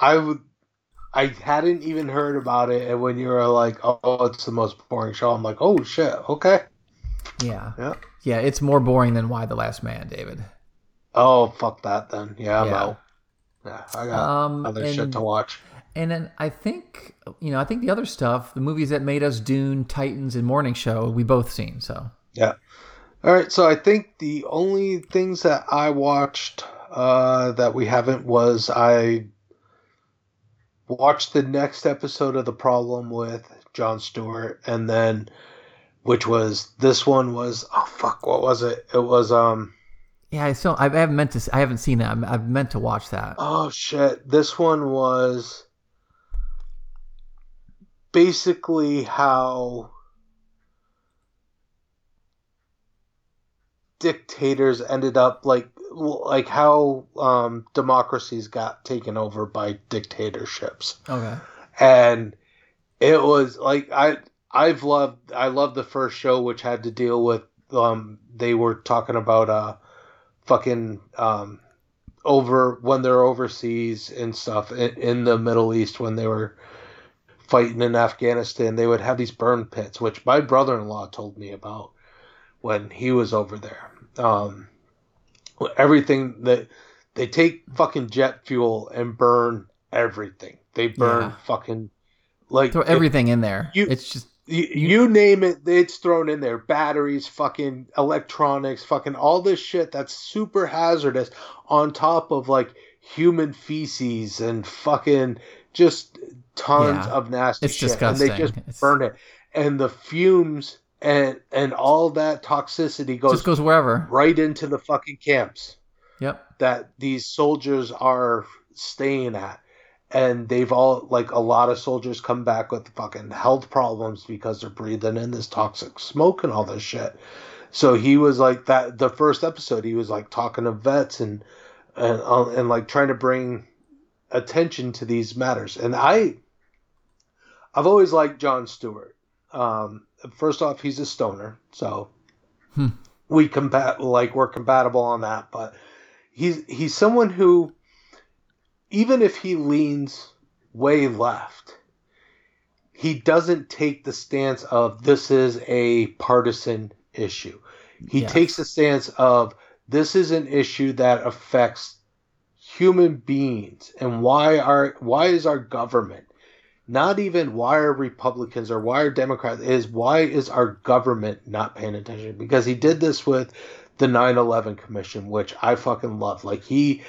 I would I hadn't even heard about it and when you were like, Oh, it's the most boring show, I'm like, Oh shit, okay. yeah. Yeah. Yeah, it's more boring than Y: The Last Man, David. Oh fuck that then. Yeah, I'm Yeah. out. Yeah, I got Um other and, shit to watch. and then I think you know, I think the other stuff, the movies that made us Dune, Titans, and Morning Show, we both seen, so Yeah. All right, so I think the only things that I watched uh, that we haven't was I watched the next episode of The Problem with Jon Stewart, and then which was this one was oh fuck, what was it? It was um yeah, I still I haven't meant to I haven't seen that. I've meant to watch that. oh shit, this one was basically how dictators ended up like like how um, democracies got taken over by dictatorships Okay. and it was like i i've loved i loved the first show which had to deal with um they were talking about uh fucking um over when they're overseas and stuff in, in the middle east when they were fighting in Afghanistan, they would have these burn pits, which my brother-in-law told me about when he was over there. Um, everything that they take fucking jet fuel and burn everything. They burn Yeah. fucking like Throw everything in there. you- it's just you, you name it, it's thrown in there. Batteries, fucking electronics, fucking all this shit that's super hazardous on top of like human feces and fucking just tons Yeah. of nasty It's shit. And they just It's- burn it. And the fumes and and all that toxicity goes, just goes wherever. right into the fucking camps Yep. that these soldiers are staying at. And they've all like a lot of soldiers come back with fucking health problems because they're breathing in this toxic smoke and all this shit. So he was like that. The first episode, he was like talking to vets and and uh, and like trying to bring attention to these matters. And I, I've always liked Jon Stewart. Um, first off, he's a stoner, so Hmm. we compat like we're compatible on that. But he's he's someone who, even if he leans way left, he doesn't take the stance of this is a partisan issue. He takes the stance of this is an issue that affects human beings and why are why is our government not even why are republicans or why are democrats is why is our government not paying attention? Because he did this with the 9-11 commission which i fucking love. Like he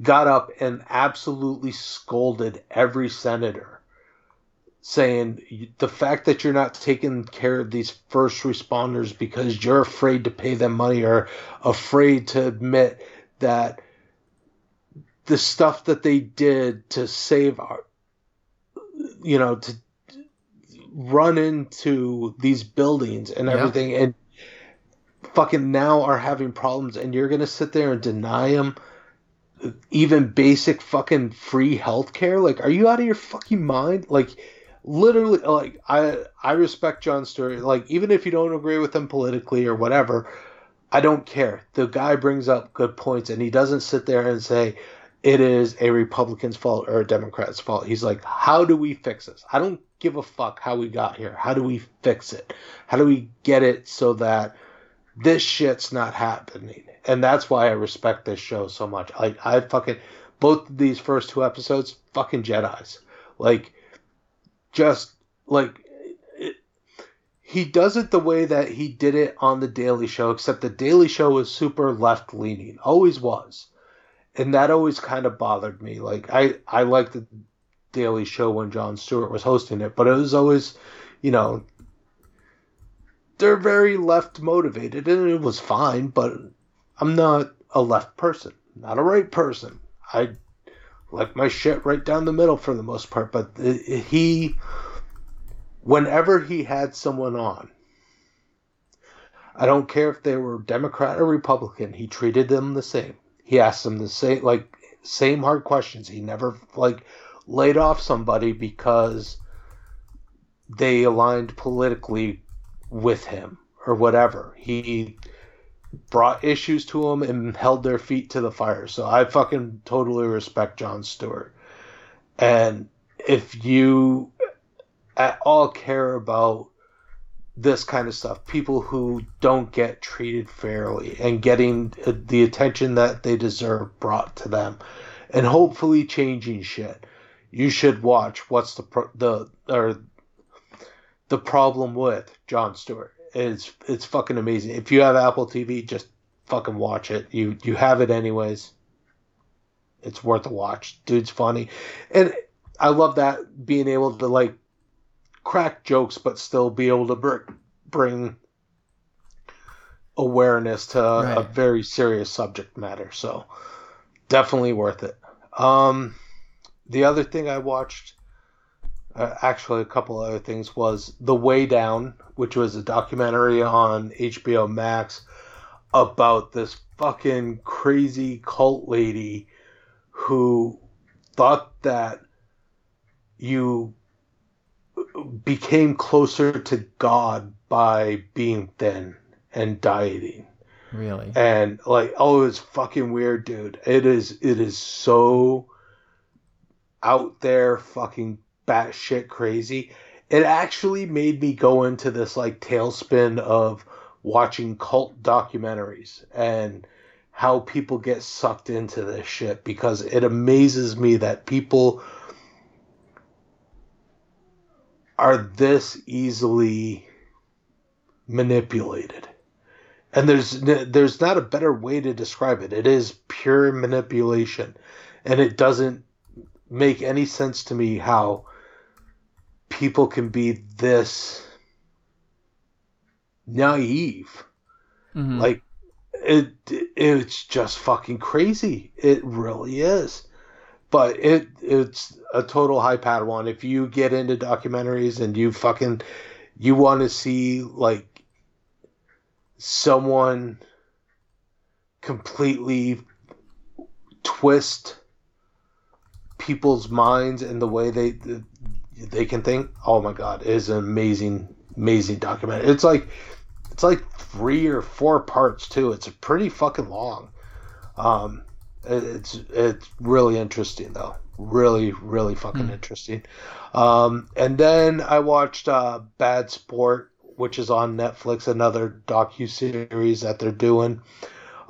got up and absolutely scolded every senator saying the fact that you're not taking care of these first responders because you're afraid to pay them money or afraid to admit that the stuff that they did to save our you know to run into these buildings and Yeah. everything and fucking now are having problems and you're gonna sit there and deny them even basic fucking free healthcare? Like are you out of your fucking mind? Like literally like i i respect jon stewart like even if you don't agree with him politically or whatever i don't care. The guy brings up good points and he doesn't sit there and say it is a republican's fault or a democrat's fault. He's like how do we fix this? I don't give a fuck how we got here. How do we fix it? How do we get it so that this shit's not happening? And that's why i respect this show so much. Like i fucking both these first two episodes fucking jedis. Like just like it, he does it the way that he did it on the daily show except the daily show was super left leaning always was and that always kind of bothered me. Like i i liked the daily show when jon stewart was hosting it but it was always you know they're very left motivated and it was fine but i'm not a left person not a right person. I like my shit right down the middle for the most part but he whenever he had someone on i don't care if they were democrat or republican he treated them the same he asked them the same like same hard questions. He never like laid off somebody because they aligned politically with him or whatever. He brought issues to them and held their feet to the fire. So i fucking totally respect jon stewart. And if you at all care about this kind of stuff people who don't get treated fairly and getting uh, the attention that they deserve brought to them and hopefully changing shit you should watch what's the pro- the or the problem with Jon Stewart. It's it's fucking amazing. If you have Apple TV, just fucking watch it. You you have it anyways. It's worth a watch. Dude's funny, and I love that being able to like crack jokes, but still be able to br- bring awareness to a very serious subject matter. So definitely worth it. Um, the other thing I watched, uh, actually a couple other things, was The Way Down, which was a documentary on HBO Max about this fucking crazy cult lady who thought that you became closer to God by being thin and dieting. Really? and like oh it's fucking weird dude. It is it is so out there fucking batshit crazy, it actually made me go into this like tailspin of watching cult documentaries and how people get sucked into this shit because it amazes me that people are this easily manipulated. And there's there's not a better way to describe it. It is pure manipulation. And it doesn't make any sense to me how people can be this naive. Mhm. Like it it's just fucking crazy. It really is. But it it's a total high Padawan. If you get into documentaries and you fucking you want to see like someone completely twist people's minds and the way they they can think. Oh my god, it is an amazing amazing documentary. It's like it's like three or four parts too. It's pretty fucking long. Um, it's it's really interesting though. Really, really fucking interesting. Um, and then I watched uh, Bad Sport, which is on Netflix, another docu series that they're doing.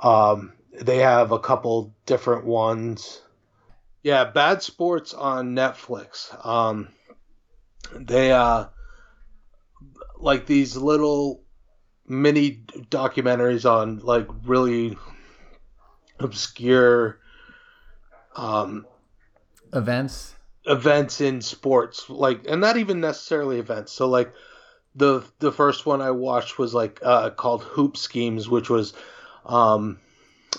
Um, they have a couple different ones. Yeah, Bad Sports on Netflix. Um, they uh, like these little mini documentaries on like really obscure um, Events. events in sports like and not even necessarily events so like the the first one i watched was like uh called hoop schemes which was um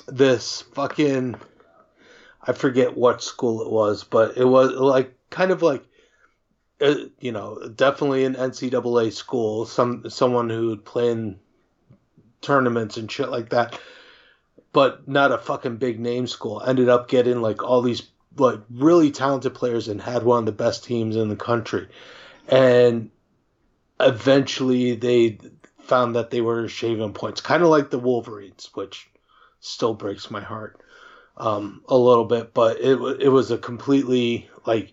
this fucking i forget what school it was but it was like kind of like uh, you know definitely an ncaa school some someone who would play in tournaments and shit like that but not a fucking big name school ended up getting like all these like really talented players and had one of the best teams in the country. And eventually they found that they were shaving points kind of like the wolverines which still breaks my heart um, a little bit but it, it was a completely like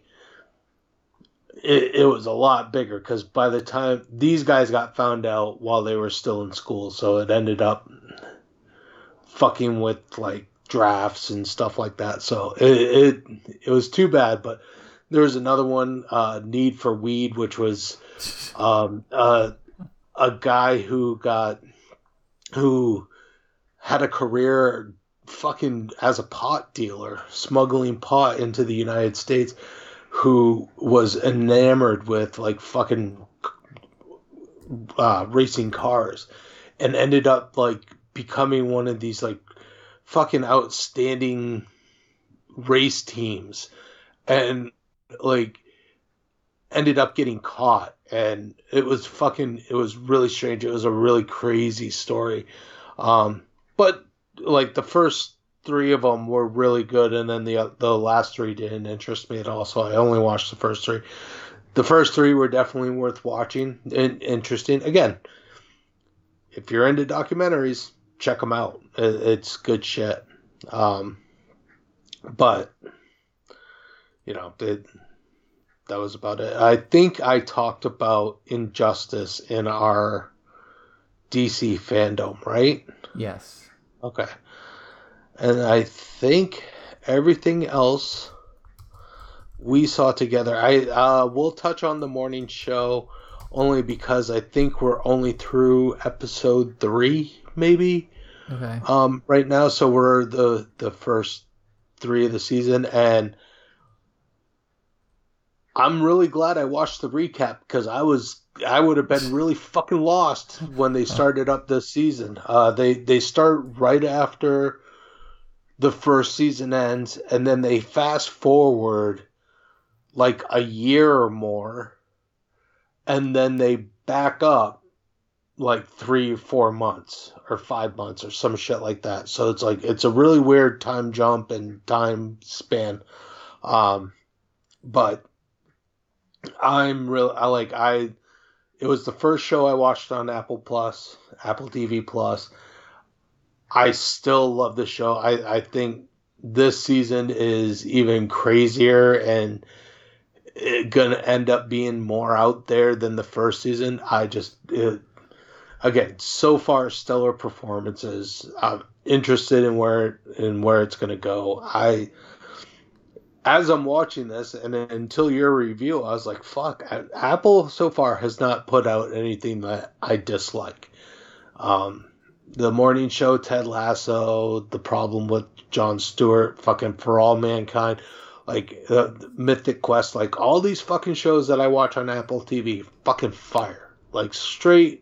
it, it was a lot bigger because by the time these guys got found out while they were still in school so it ended up fucking with like drafts and stuff like that. So it it, it was too bad. But there was another one, uh, Need for Weed, which was um, uh, a guy who got who had a career fucking as a pot dealer, smuggling pot into the United States, who was enamored with like fucking uh, racing cars, and ended up like becoming one of these like fucking outstanding race teams, and like ended up getting caught. And it was fucking it was really strange. It was a really crazy story. Um but like the first three of them were really good. And then the the last three didn't interest me at all. So i only watched the first three. The first three were definitely worth watching and interesting. Again if you're into documentaries check them out It- it's good shit um but you know it, that was about it. I think I talked about Injustice in our DC FanDome, right? Yes. Okay. And I think everything else we saw together. I uh, will touch on the morning show only because I think we're only through episode three, maybe Okay. um, right now. So we're the the first three of the season, and I'm really glad I watched the recap because I was I would have been really fucking lost when they started up this season. Uh, they they start right after the first season ends, and then they fast forward like a year or more, and then they back up like three, four months or five months or some shit like that. So it's like it's a really weird time jump and time span. Um, but I'm real. I like I. It was the first show I watched on Apple Plus, Apple TV Plus. I still love the show. I I think this season is even crazier and it gonna end up being more out there than the first season. I just it, again, so far stellar performances. I'm interested in where in where it's gonna go. I as I'm watching this, and until your review, I was like, "Fuck!" Apple so far has not put out anything that I dislike. Um, the morning show, Ted Lasso, the problem with Jon Stewart, fucking For All Mankind, like uh, Mythic Quest, like all these fucking shows that I watch on Apple TV, fucking fire, like straight.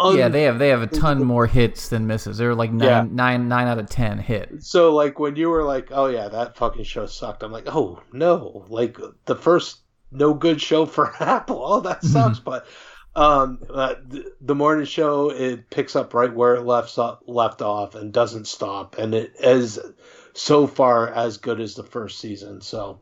Un- yeah, they have they have a ton more hits than misses. They're like nine Yeah. nine nine out of ten hit. So like when you were like, "Oh yeah, that fucking show sucked," I'm like, "Oh no!" Like the first no good show for Apple. Oh, that sucks. but um, uh, th- the morning show it picks up right where it left left off and doesn't stop, and it is so far as good as the first season. So,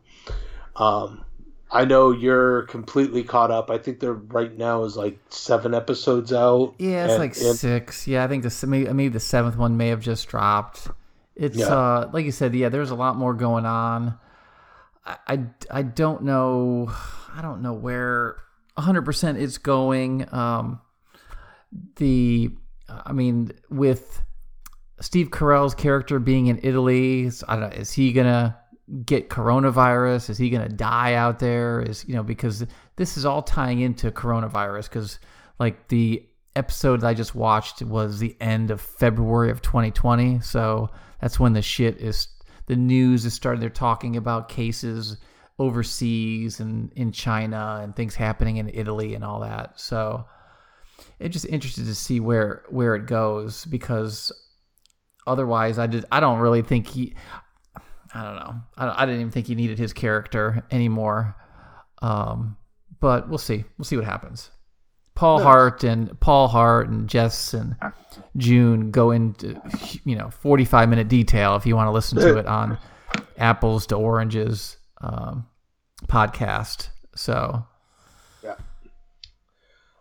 um, I know you're completely caught up. I think there right now is like seven episodes out. Yeah, it's and- like and- six. Yeah, I think the maybe, maybe the seventh one may have just dropped. It's Yeah. uh like you said, yeah. There's a lot more going on. I, I, I don't know. I don't know where 100 percent it's going. Um, the I mean with Steve Carell's character being in Italy, I don't know. Is he gonna get coronavirus? Is he gonna die out there? Is you know because this is all tying into coronavirus because like the episode that I just watched was the end of February of 2020, so that's when the shit is the news is starting. They're talking about cases overseas and in China and things happening in Italy and all that. So it's just interested to see where where it goes because otherwise I did I don't really think he I don't know. I, I didn't even think he needed his character anymore. Um but we'll see. We'll see what happens. Paul Hart and Paul Hart and Jess and June go into you know 45 minute detail if you want to listen to it on apples to oranges um, podcast. So.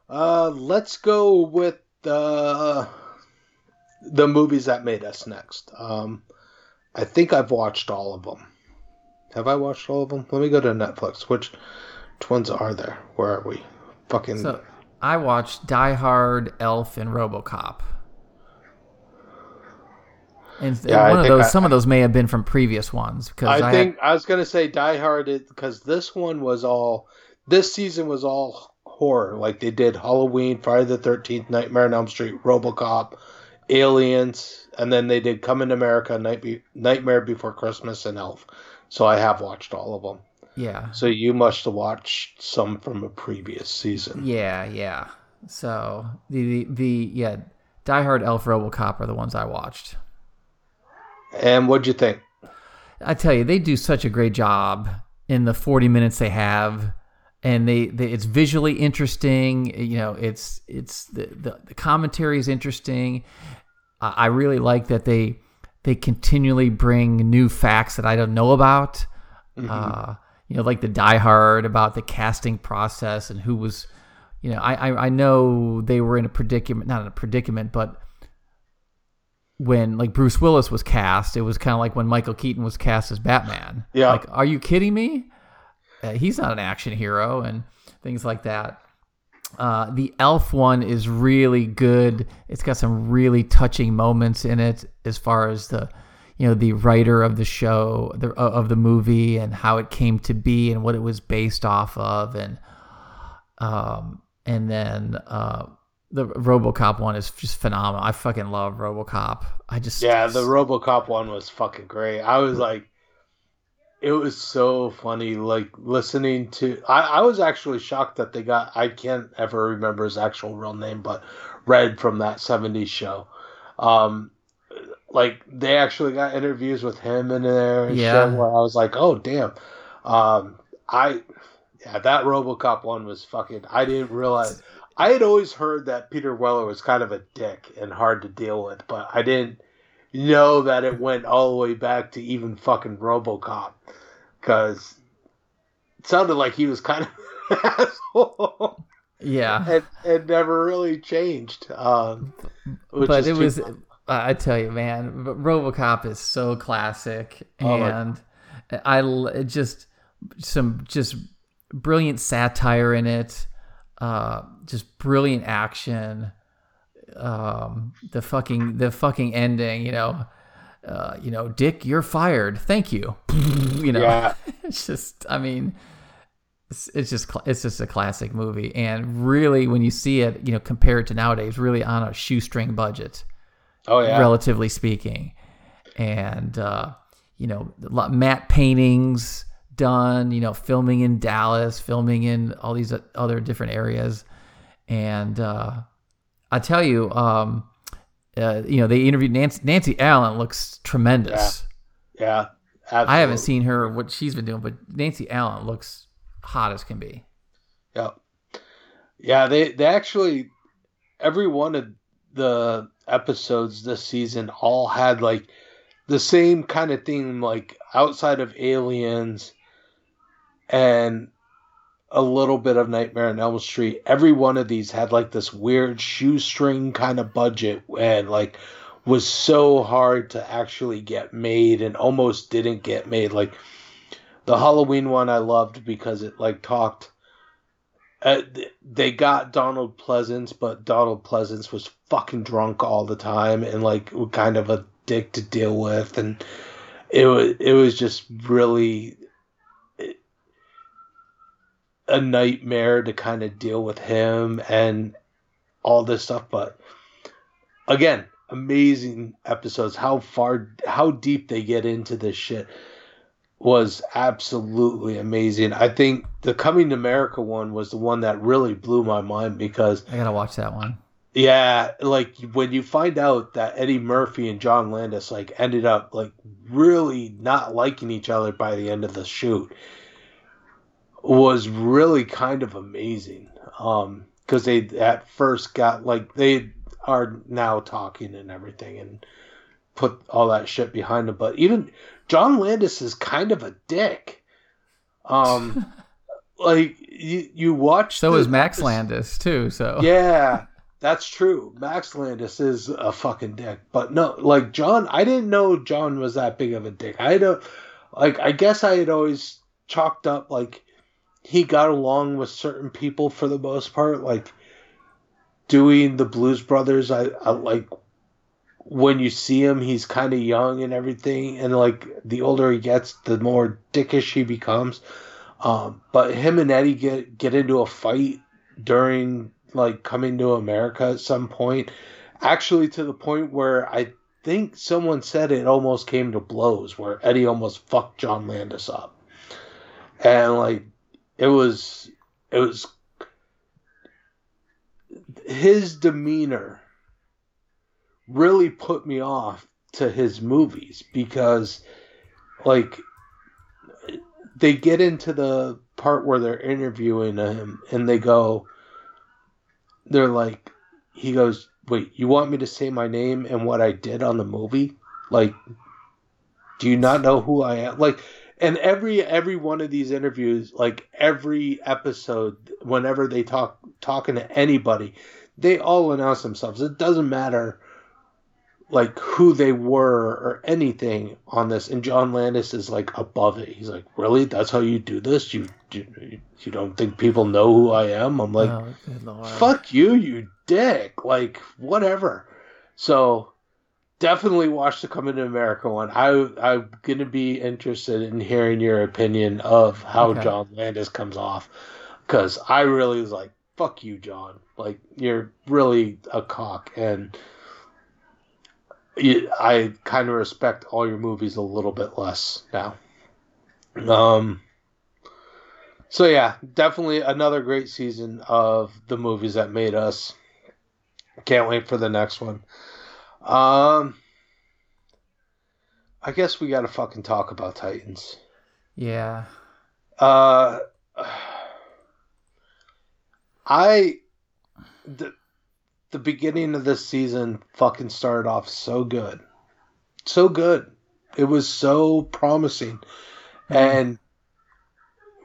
Uh, let's go with the the movies that made us next. Um, I think I've watched all of them. Have I watched all of them? Let me go to Netflix. Which, which ones are there? Where are we? Fucking. So I watched Die Hard, Elf, and RoboCop. And Yeah, I one of those, I- some of those may have been from previous ones because I, I think I was gonna say Die Hard because this one was all. This season was all horror. Like they did Halloween, Friday the Thirteenth, Nightmare on Elm Street, RoboCop, Aliens, and then they did Come in America, Night Be- Nightmare Before Christmas, and Elf. So I have watched all of them. yeah, So you must have watched some from a previous season. yeah, yeah. So the, the the yeah, Die Hard, Elf, RoboCop are the ones I watched. And what'd you think? I tell you, they do such a great job in the 40 minutes they have. And they, they it's visually interesting. You know, it's it's the, the, the commentary is interesting. I I really like that they they continually bring new facts that I don't know about. Uh, you know, like the Die Hard about the casting process and who was, you know, I, I I know they were in a predicament, not in a predicament, but when like Bruce Willis was cast, it was kind of like when Michael Keaton was cast as Batman. Yeah. Like, are you kidding me? Uh, he's not an action hero and things like that. Uh, the Elf one is really good. It's got some really touching moments in it, as far as the, you know, the writer of the show, the of the movie, and how it came to be, and what it was based off of, and um, and then uh, the RoboCop one is just phenomenal. I fucking love RoboCop. I just Yeah, the RoboCop one was fucking great. I was like, it was so funny. Like listening to, I, I was actually shocked that they got. I can't ever remember his actual real name, but Red from that '70s show. Um, like they actually got interviews with him in there. And Yeah. where I was like, oh damn. Um, I yeah, that RoboCop one was fucking. I didn't realize. I had always heard that Peter Weller was kind of a dick and hard to deal with, but I didn't know that it went all the way back to even fucking RoboCop, because it sounded like he was kind of an asshole yeah. and, and never really changed. Um, but it was bad. I tell you, man, RoboCop is so classic, Oh my- and I l- it just some just brilliant satire in it, uh, just brilliant action. Um, the fucking the fucking ending, you know, uh, you know, Dick, you're fired. Thank you. you know, Yeah. it's just, I mean, it's, it's just it's just a classic movie, and really, when you see it, you know, compared to nowadays, really on a shoestring budget Oh yeah. relatively speaking. And uh, you know, a lot matte paintings done. You know, filming in Dallas, filming in all these other different areas. And uh, I tell you, um, uh, you know, they interviewed Nancy. Nancy Allen looks tremendous. yeah. I haven't seen her what she's been doing, but Nancy Allen looks hot as can be. Yeah. Yeah, they they actually every one of the episodes this season all had like the same kind of thing like outside of aliens and a little bit of Nightmare on Elm Street. Every one of these had like this weird shoestring kind of budget and like was so hard to actually get made and almost didn't get made like the Halloween one I loved because it like talked uh, they got Donald Pleasence, but Donald Pleasence was fucking drunk all the time and like kind of a dick to deal with, and it was it was just really a nightmare to kind of deal with him and all this stuff. But again, amazing episodes. How far, how deep they get into this shit was absolutely amazing. I think the Coming to America one was the one that really blew my mind because I gotta watch that one. yeah, like when you find out that Eddie Murphy and John Landis like ended up like really not liking each other by the end of the shoot was really kind of amazing. Um because they at first got like they are now talking and everything and put all that shit behind them. But even John Landis is kind of a dick. Um like you you watch So the is Max Landis too. So yeah, that's true. Max Landis is a fucking dick. But no, like John, I didn't know John was that big of a dick. I don't like I guess I had always chalked up like he got along with certain people for the most part, like doing the Blues Brothers, I, I like when you see him he's kind of young and everything and like the older he gets the more dickish he becomes um, but him and Eddie get get into a fight during like coming to America at some point. Actually, to the point where I think someone said it almost came to blows, where Eddie almost fucked John Landis up, and like it was it was his demeanor really put me off to his movies because like they get into the part where they're interviewing him and they go they're like he goes wait you want me to say my name and what i did on the movie? Like do you not know who i am? Like and every every one of these interviews like every episode whenever they talk talking to anybody they all announce themselves. It doesn't matter like who they were or anything on this. And john landis is like above it. He's like really? That's how you do this? You you, you don't think people know who i am? I'm like lord. fuck you you dick. Like whatever. So definitely watch the coming to america one i i'm gonna be interested in hearing your opinion of how Okay. john landis comes off because i really was like fuck you john like you're really a cock and you, i kind of respect all your movies a little bit less now um so yeah, definitely another great season of the movies that made us. Can't wait for the next one. Um I guess we got to fucking talk about Titans. Yeah. Uh I the the beginning of this season fucking started off so good. So good. It was so promising and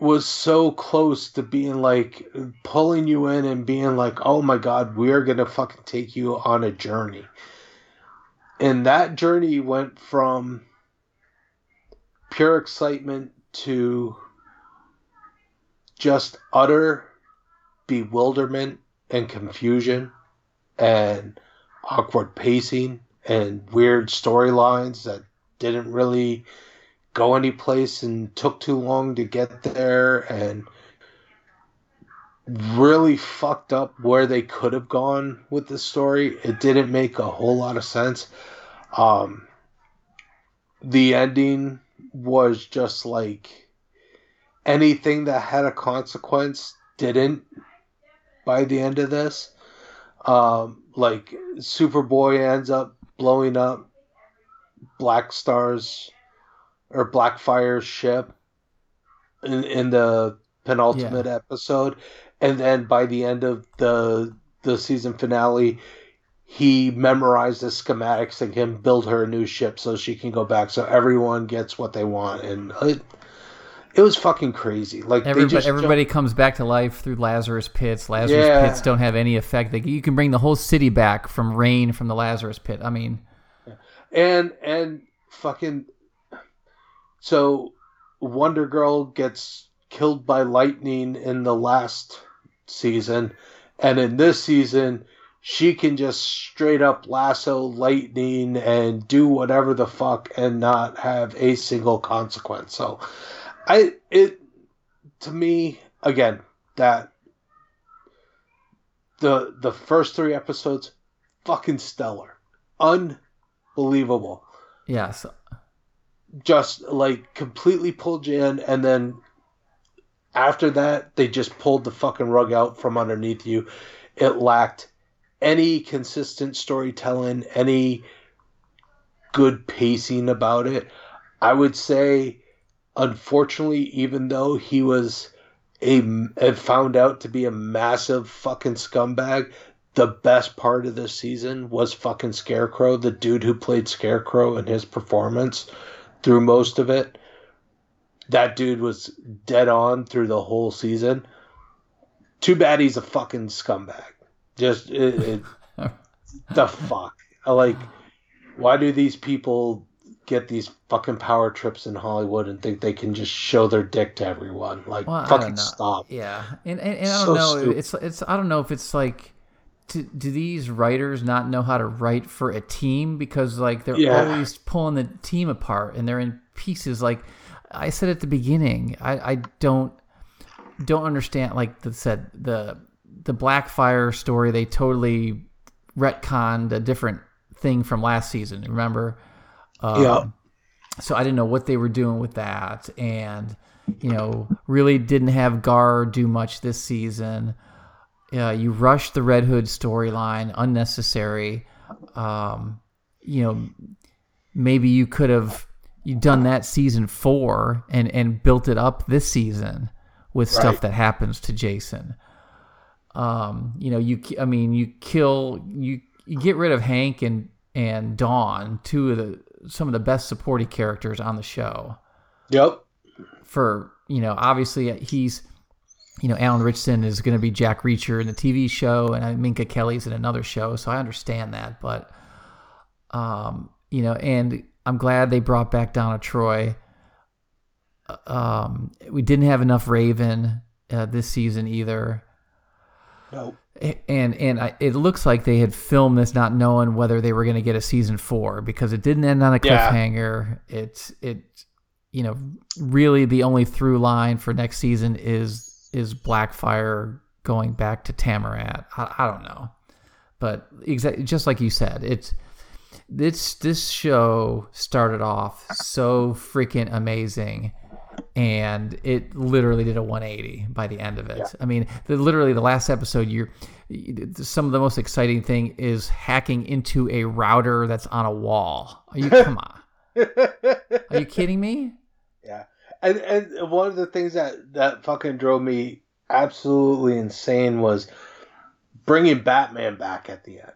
was so close to being like pulling you in and being like, "Oh my god, we're going to fucking take you on a journey." And that journey went from pure excitement to just utter bewilderment and confusion and awkward pacing and weird storylines that didn't really go anyplace and took too long to get there and really fucked up where they could have gone with the story. It didn't make a whole lot of sense. Um, the ending was just like anything that had a consequence didn't by the end of this. Um, like Superboy ends up blowing up Black Star's or Blackfire's ship in, in the penultimate Yeah. episode, and then by the end of the the season finale, he memorized the schematics and can build her a new ship so she can go back. So everyone gets what they want, and it, it was fucking crazy. Like Everybody, everybody comes back to life through Lazarus pits. Lazarus Yeah. pits don't have any effect. Like, you can bring the whole city back from rain from the Lazarus pit. I mean, and and fucking so Wonder Girl gets killed by lightning in the last season, and in this season she can just straight up lasso lightning and do whatever the fuck and not have a single consequence. So I it to me again that the the first three episodes fucking stellar. Unbelievable yes, just like completely pulled you in and then after that they just pulled the fucking rug out from underneath you it lacked any consistent storytelling any good pacing about it i would say unfortunately even though he was a found out to be a massive fucking scumbag the best part of this season was fucking scarecrow the dude who played scarecrow and his performance through most of it. That dude was dead on through the whole season. Too bad he's a fucking scumbag. Just it, it, the fuck. I like. Why do these people get these fucking power trips in Hollywood and think they can just show their dick to everyone? Like, Well, fucking stop. Yeah, and and, and I don't know. stupid. It's it's I don't know if it's like. Do, do these writers not know how to write for a team because like they're Yeah. always pulling the team apart and they're in pieces like i said at the beginning i, I don't don't understand like the said the the blackfire story they totally retconned a different thing from last season remember um, yeah. so I didn't know what they were doing with that, and you know, really didn't have Gar do much this season. Uh, you rushed the Red Hood storyline, unnecessary. Um, you know, maybe you could have you done that season four and and built it up this season with stuff that happens to Jason. Um, you know, you I mean, you kill you you get rid of Hank and and Dawn, two of the some of the best supporting characters on the show. Yep. For you know, obviously he's you know Alan Richardson is going to be Jack Reacher in the TV show, and uh, Minka Kelly's in another show, so I understand that. But um, you know, and I'm glad they brought back Donna Troy. Uh, Um, we didn't have enough Raven uh, this season either Nope. and and I, it looks like they had filmed this not knowing whether they were going to get a season four because it didn't end on a Yeah. cliffhanger. It's it, you know, really the only through line for next season is is Blackfire going back to Tamaran. I, I don't know, but exactly just like you said, it's this this show started off so freaking amazing and it literally did a 180 by the end of it. I mean, the, literally the last episode, you're some of the most exciting thing is hacking into a router that's on a wall. Are you come on? Are you kidding me? Yeah, and and one of the things that that fucking drove me absolutely insane was bringing Batman back at the end.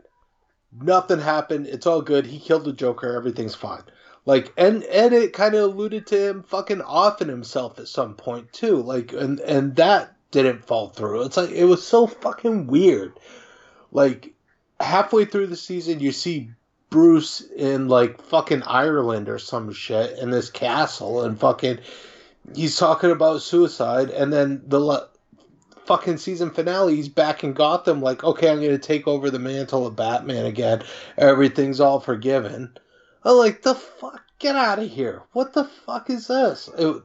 Nothing happened. It's all good. He killed the Joker. Everything's fine. Like, and and it kind of alluded to him fucking offing himself at some point too. Like, and and that didn't fall through. It's like it was so fucking weird. Like halfway through the season, you see Bruce in like fucking Ireland or some shit in this castle, and fucking he's talking about suicide, and then the la- fucking season finale, he's back in Gotham, like, okay, I'm gonna take over the mantle of Batman again. Everything's all forgiven. I'm like, the fuck, get out of here! What the fuck is this? It,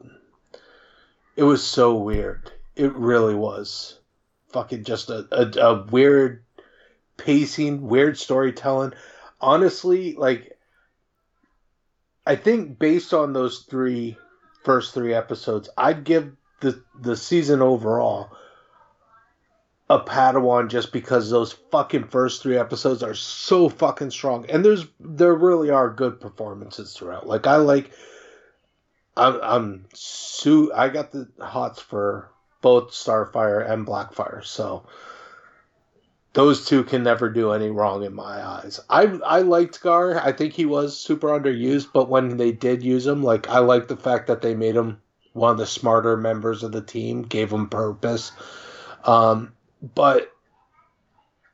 it was so weird. It really was. Fucking just a, a, a weird pacing, weird storytelling. Honestly, like, I think based on those three first three episodes, I'd give the the season overall a Padawan just because those fucking first three episodes are so fucking strong, and there's there really are good performances throughout. Like I like, I'm I'm su I got the hots for both Starfire and Blackfire, so those two can never do any wrong in my eyes. I I liked Gar. I think he was super underused, but when they did use him, like I like the fact that they made him one of the smarter members of the team, gave him purpose. Um, but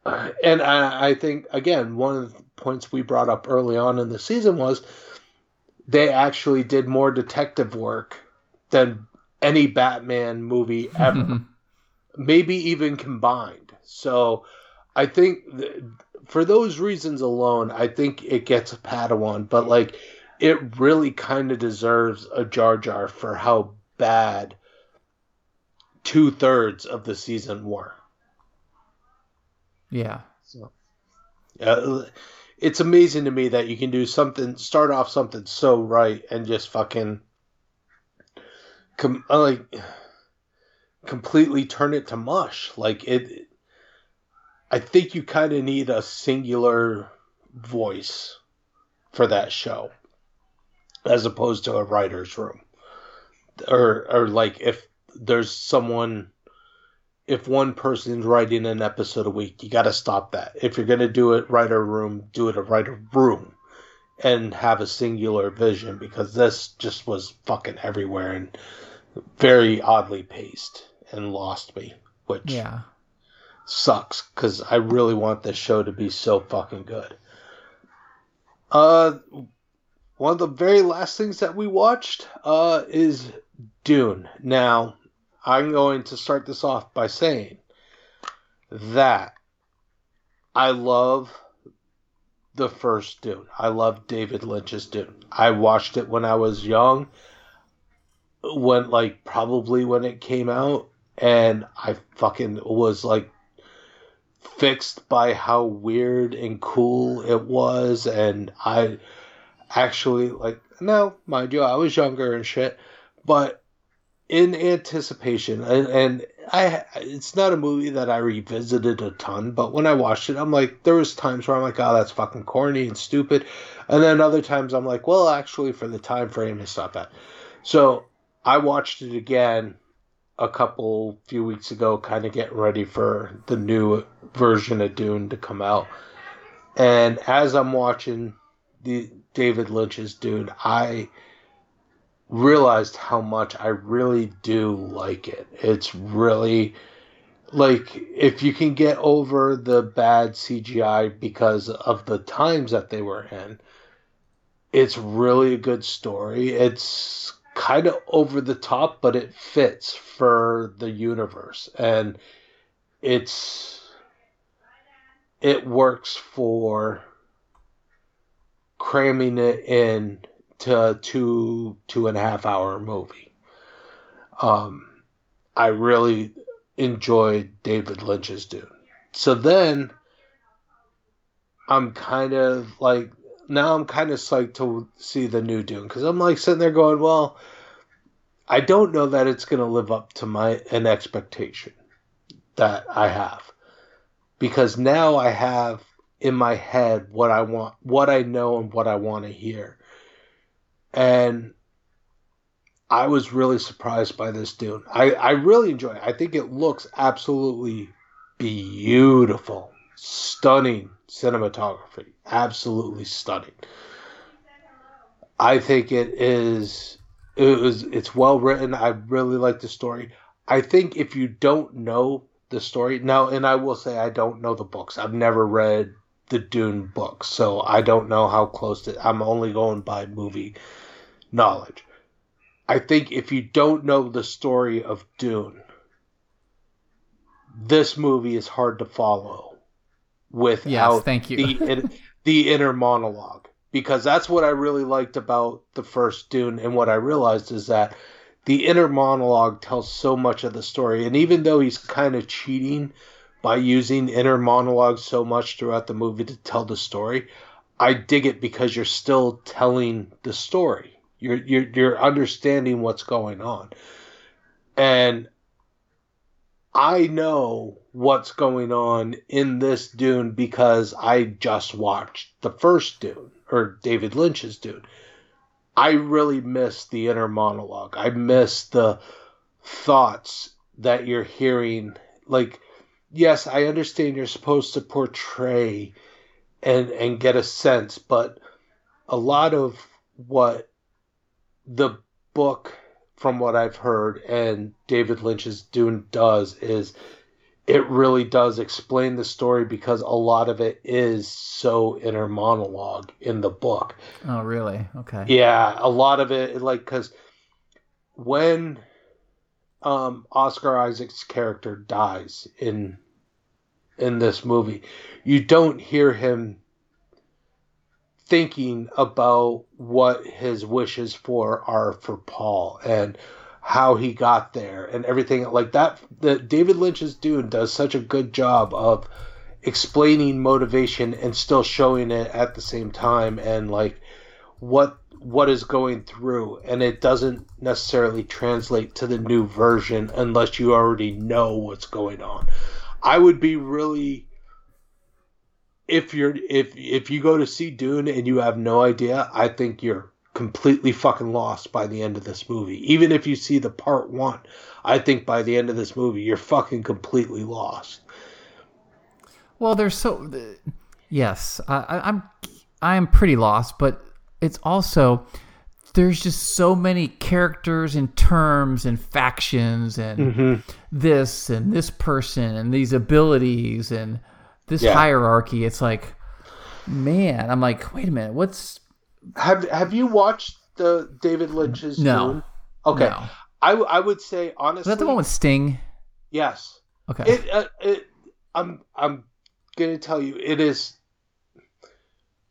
uh, and I, I think again one of the points we brought up early on in the season was they actually did more detective work than any Batman movie ever, maybe even combined. So I think th- for those reasons alone, I think it gets a Padawan, but like it really kind of deserves a Jar Jar for how bad two thirds of the season were. Yeah. So, yeah, it's amazing to me that you can do something, start off something so right, and just fucking, com- like, completely turn it to mush. Like it, I think you kind of need a singular voice for that show, as opposed to a writer's room, or or like if there's someone if one person's writing an episode a week, you got to stop that. If you're going to do it writer room, do it a writer room and have a singular vision because this just was fucking everywhere and very oddly paced and lost me, which Yeah. sucks because I really want this show to be so fucking good. Uh, one of the very last things that we watched uh, is Dune. Now, I'm going to start this off by saying that I love the first Dune. I love David Lynch's Dune. I watched it when I was young, when like probably when it came out, and I fucking was like fixed by how weird and cool it was, and I actually like no, mind you, I was younger and shit, but in anticipation and, and i it's not a movie that i revisited a ton but when i watched it i'm like there was times where i'm like oh that's fucking corny and stupid and then other times i'm like well actually for the time frame it's not bad so i watched it again a couple few weeks ago kind of getting ready for the new version of dune to come out and as i'm watching the david lynch's dune i realized how much I really do like it. It's really like if you can get over the bad CGI because of the times that they were in, it's really a good story. It's kind of over the top, but it fits for the universe and it's it works for cramming it in to two two and a half hour movie. Um, I really enjoyed David Lynch's Dune. So then I'm kind of like now I'm kind of psyched to see the new Dune because I'm like sitting there going, well, I don't know that it's going to live up to my an expectation that I have because now I have in my head what I want, what I know, and what I want to hear and I was really surprised by this Dune. I, I really enjoy it. I think it looks absolutely beautiful, stunning cinematography, absolutely stunning. I think it is it was it's well written. I really like the story. I think if you don't know the story now, and I will say I don't know the books. I've never read the Dune books, so I don't know how close to. I'm only going by movie knowledge. I think if you don't know the story of Dune, this movie is hard to follow without Yes, thank you. the the inner monologue because that's what I really liked about the first Dune and what I realized is that the inner monologue tells so much of the story and even though he's kind of cheating by using inner monologue so much throughout the movie to tell the story I dig it because you're still telling the story you're you're you're understanding what's going on and I know what's going on in this Dune because I just watched the first Dune or David Lynch's Dune. I really miss the inner monologue. I miss the thoughts that you're hearing. Like, yes, I understand you're supposed to portray and and get a sense, but a lot of what the book from what I've heard and David Lynch's Dune does is it really does explain the story because a lot of it is so inner monologue in the book. Oh, really? Okay. Yeah, a lot of it like cuz when um Oscar Isaac's character dies in in this movie, you don't hear him thinking about what his wishes for are for Paul and how he got there and everything like that. The David Lynch's Dune does such a good job of explaining motivation and still showing it at the same time and like what what is going through and it doesn't necessarily translate to the new version unless you already know what's going on. I would be really if you're if if you go to see Dune and you have no idea, I think you're completely fucking lost by the end of this movie. Even if you see the part one, I think by the end of this movie, you're fucking completely lost. Well, there's so yes, I, I, I'm I'm pretty lost, but it's also there's just so many characters and terms and factions and Mm-hmm. this and this person and these abilities and this Yeah. hierarchy. It's like, man, I'm like, wait a minute, what's Have Have you watched the David Lynch's No. Okay, no. I I would say honestly. Is that the one with Sting? yes. Okay. It, uh, it I'm I'm gonna tell you it is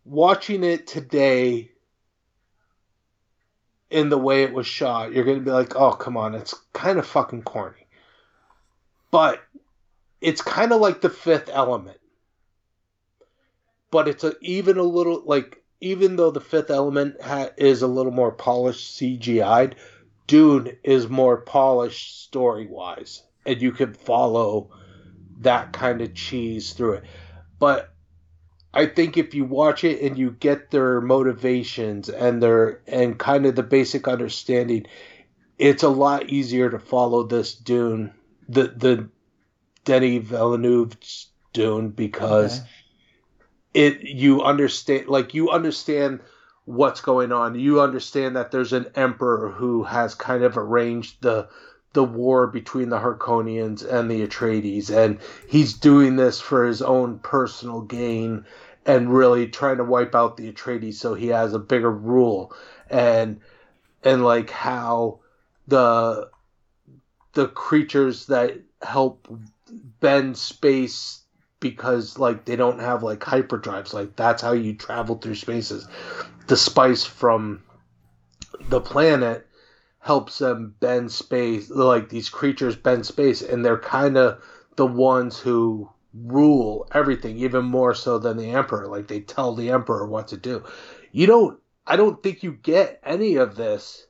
watching it today in the way it was shot you're gonna be like oh come on it's kind of fucking corny. But it's kind of like the fifth element. But it's a, even a little like even though the fifth element ha- is a little more polished cgi'd dune is more polished story wise and you can follow that kind of cheese through it. But I think if you watch it and you get their motivations and their and kind of the basic understanding, it's a lot easier to follow this Dune, the the Denny Villeneuve's Dune because Okay. it you understand like you understand what's going on. You understand that there's an emperor who has kind of arranged the the war between the Harkonians and the Atreides, and he's doing this for his own personal gain and really trying to wipe out the Atreides so he has a bigger rule, and and like how the the creatures that help bend space because like they don't have like hyperdrives like that's how you travel through spaces. The spice from the planet helps them bend space like these creatures bend space and they're kind of the ones who rule everything even more so than the emperor. Like they tell the emperor what to do. You don't i don't think you get any of this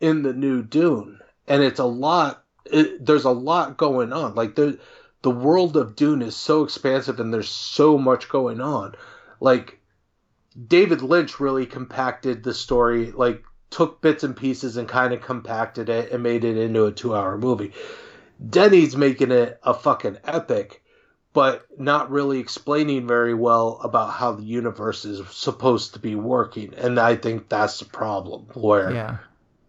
in the new dune. And it's a lot it, there's a lot going on. Like the the world of dune is so expansive and there's so much going on. Like david lynch really compacted the story like took bits and pieces and kind of compacted it and made it into a two hour movie. Denny's making it a fucking epic, but not really explaining very well about how the universe is supposed to be working. And I think that's the problem. Where, Yeah.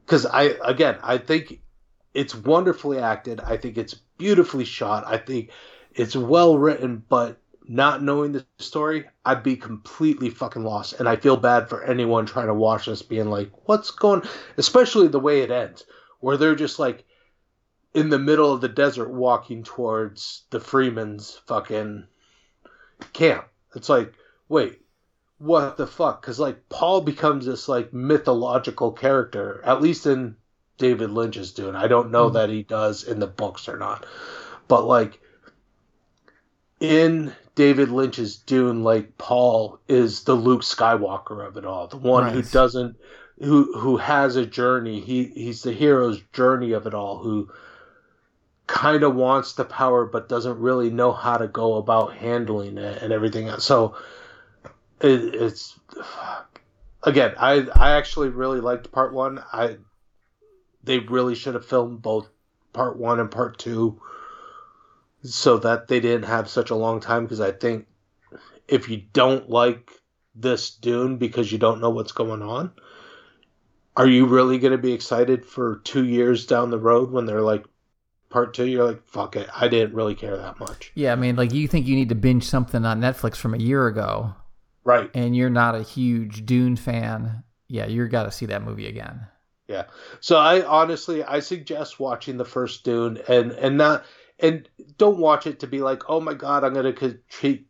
because I, again, I think it's wonderfully acted. I think it's beautifully shot. I think it's well written, but not knowing the story, I'd be completely fucking lost. And I feel bad for anyone trying to watch this being like, what's going especially the way it ends, where they're just like in the middle of the desert walking towards the Fremen's fucking camp. It's like, wait, what the fuck? Because like Paul becomes this like mythological character, at least in David Lynch's Dune. I don't know mm-hmm. that he does in the books or not, but like in David Lynch's Dune, like Paul is the Luke Skywalker of it all, the one who doesn't, who who has a journey. He he's the hero's journey of it all. Who kind of wants the power but doesn't really know how to go about handling it and everything else. So it, it's again, I I actually really liked part one. I they really should have filmed both part one and part two so that they didn't have such a long time because I think if you don't like this Dune because you don't know what's going on, are you really going to be excited for two years down the road when they're like part two? You're like, fuck it, I didn't really care that much. Yeah, I mean, like you think you need to binge something on Netflix from a year ago, right? And you're not a huge Dune fan. Yeah, you're got to see that movie again. Yeah. So I honestly I suggest watching the first Dune and and not and don't watch it to be like, oh my god, I'm gonna critique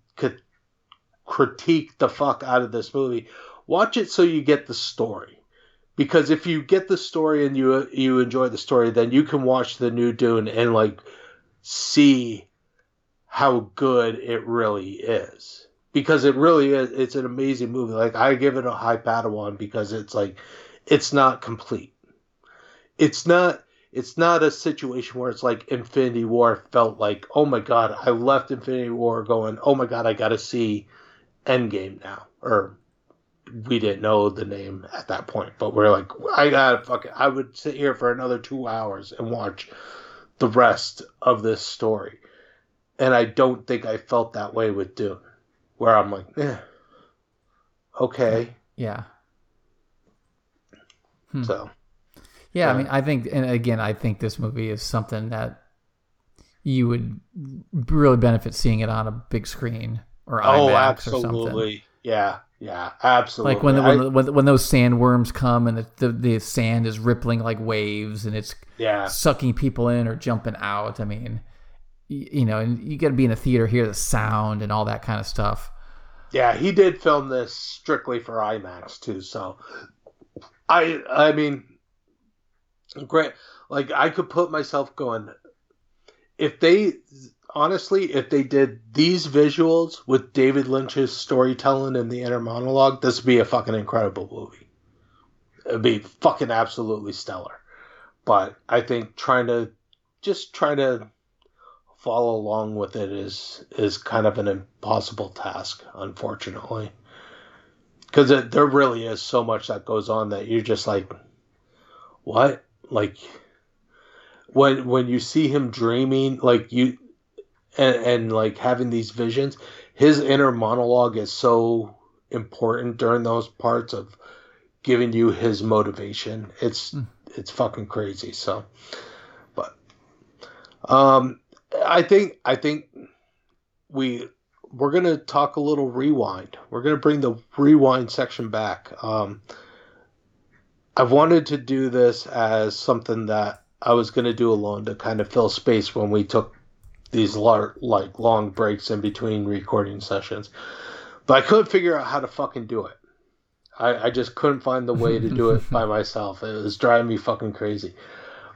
critique the fuck out of this movie. Watch it so you get the story, because if you get the story and you you enjoy the story, then you can watch the new Dune and like see how good it really is. Because it really is, it's an amazing movie. Like I give it a high Padawan because it's like, it's not complete. It's not it's not a situation where it's like Infinity War felt like, oh my god, I left Infinity War going, oh my god, I got to see Endgame now, or we didn't know the name at that point, but we're like, I gotta fuck it. I would sit here for another two hours and watch the rest of this story, and I don't think I felt that way with Dune, where I'm like, eh, okay, yeah. Hmm. So yeah, I mean, I think, and again, I think this movie is something that you would really benefit seeing it on a big screen or oh, IMAX absolutely. or something. Yeah, yeah, absolutely. Like when the, when, when, when those sandworms come and the, the, the sand is rippling like waves and it's yeah sucking people in or jumping out. I mean, you, you know, and you got to be in a theater, hear the sound and all that kind of stuff. Yeah, he did film this strictly for IMAX too. So, I I mean, great. Like I could put myself going. If they honestly, if they did these visuals with David Lynch's storytelling in the inner monologue, this would be a fucking incredible movie. It'd be fucking absolutely stellar. But I think trying to just try to follow along with it is is kind of an impossible task, unfortunately. Because there really is so much that goes on that you're just like, what? like when when you see him dreaming like you and, and like having these visions his inner monologue is so important during those parts of giving you his motivation. It's mm. it's fucking crazy so. But um i think i think we we're gonna talk a little rewind. We're gonna bring the rewind section back. Um I've wanted to do this as something that I was going to do alone to kind of fill space when we took these lar- like long breaks in between recording sessions. But I couldn't figure out how to fucking do it. I, I just couldn't find the way to do it by myself. It was driving me fucking crazy.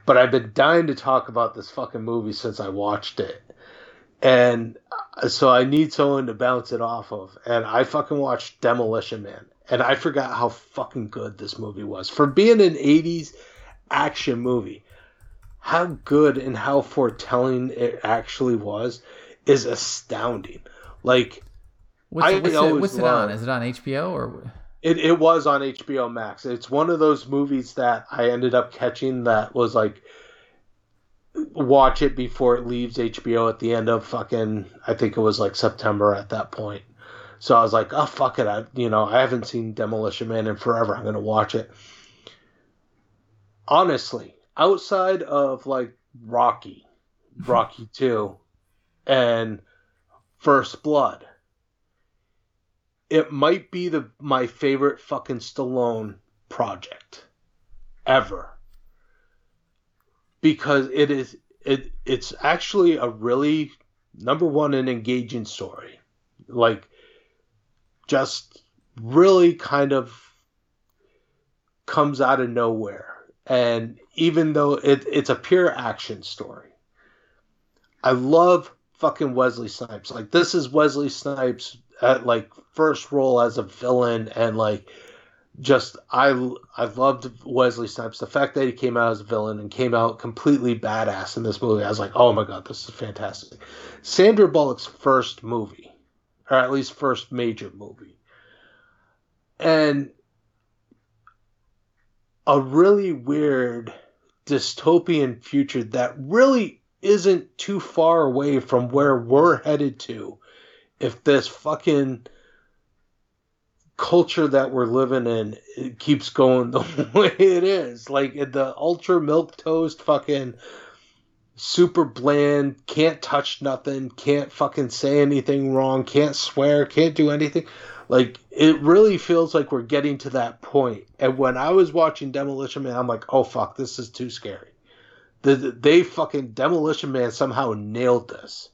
But I've been dying to talk about this fucking movie since I watched it. And uh, so I need someone to bounce it off of. And I fucking watched Demolition Man and I forgot how fucking good this movie was. For being an 80s action movie, how good and how foretelling it actually was is astounding. Like, what's, I what's, it, what's it on? Is it on HBO or? It, it was on HBO Max. It's one of those movies that I ended up catching that was like watch it before it leaves HBO at the end of fucking I think it was like September at that point. So I was like, oh fuck it, I you know I haven't seen Demolition Man in forever. I'm gonna watch it. Honestly, outside of like Rocky, Rocky Two, and First Blood, it might be the my favorite fucking Stallone project ever because it is it it's actually a really number one an engaging story. Like just really kind of comes out of nowhere. And even though it, it's a pure action story, I love fucking Wesley Snipes. Like this is Wesley Snipes at like first role as a villain and like just I I loved Wesley Snipes. The fact that he came out as a villain and came out completely badass in this movie, I was like, oh my god, this is fantastic. Sandra Bullock's first movie, or at least first major movie, and a really weird dystopian future that really isn't too far away from where we're headed to if this fucking culture that we're living in it keeps going the way it is. Like the ultra milk toast fucking super bland, can't touch nothing, can't fucking say anything wrong, can't swear, can't do anything. Like it really feels like we're getting to that point. And when I was watching Demolition Man, I'm like, oh fuck, this is too scary. The, they fucking Demolition Man somehow nailed this.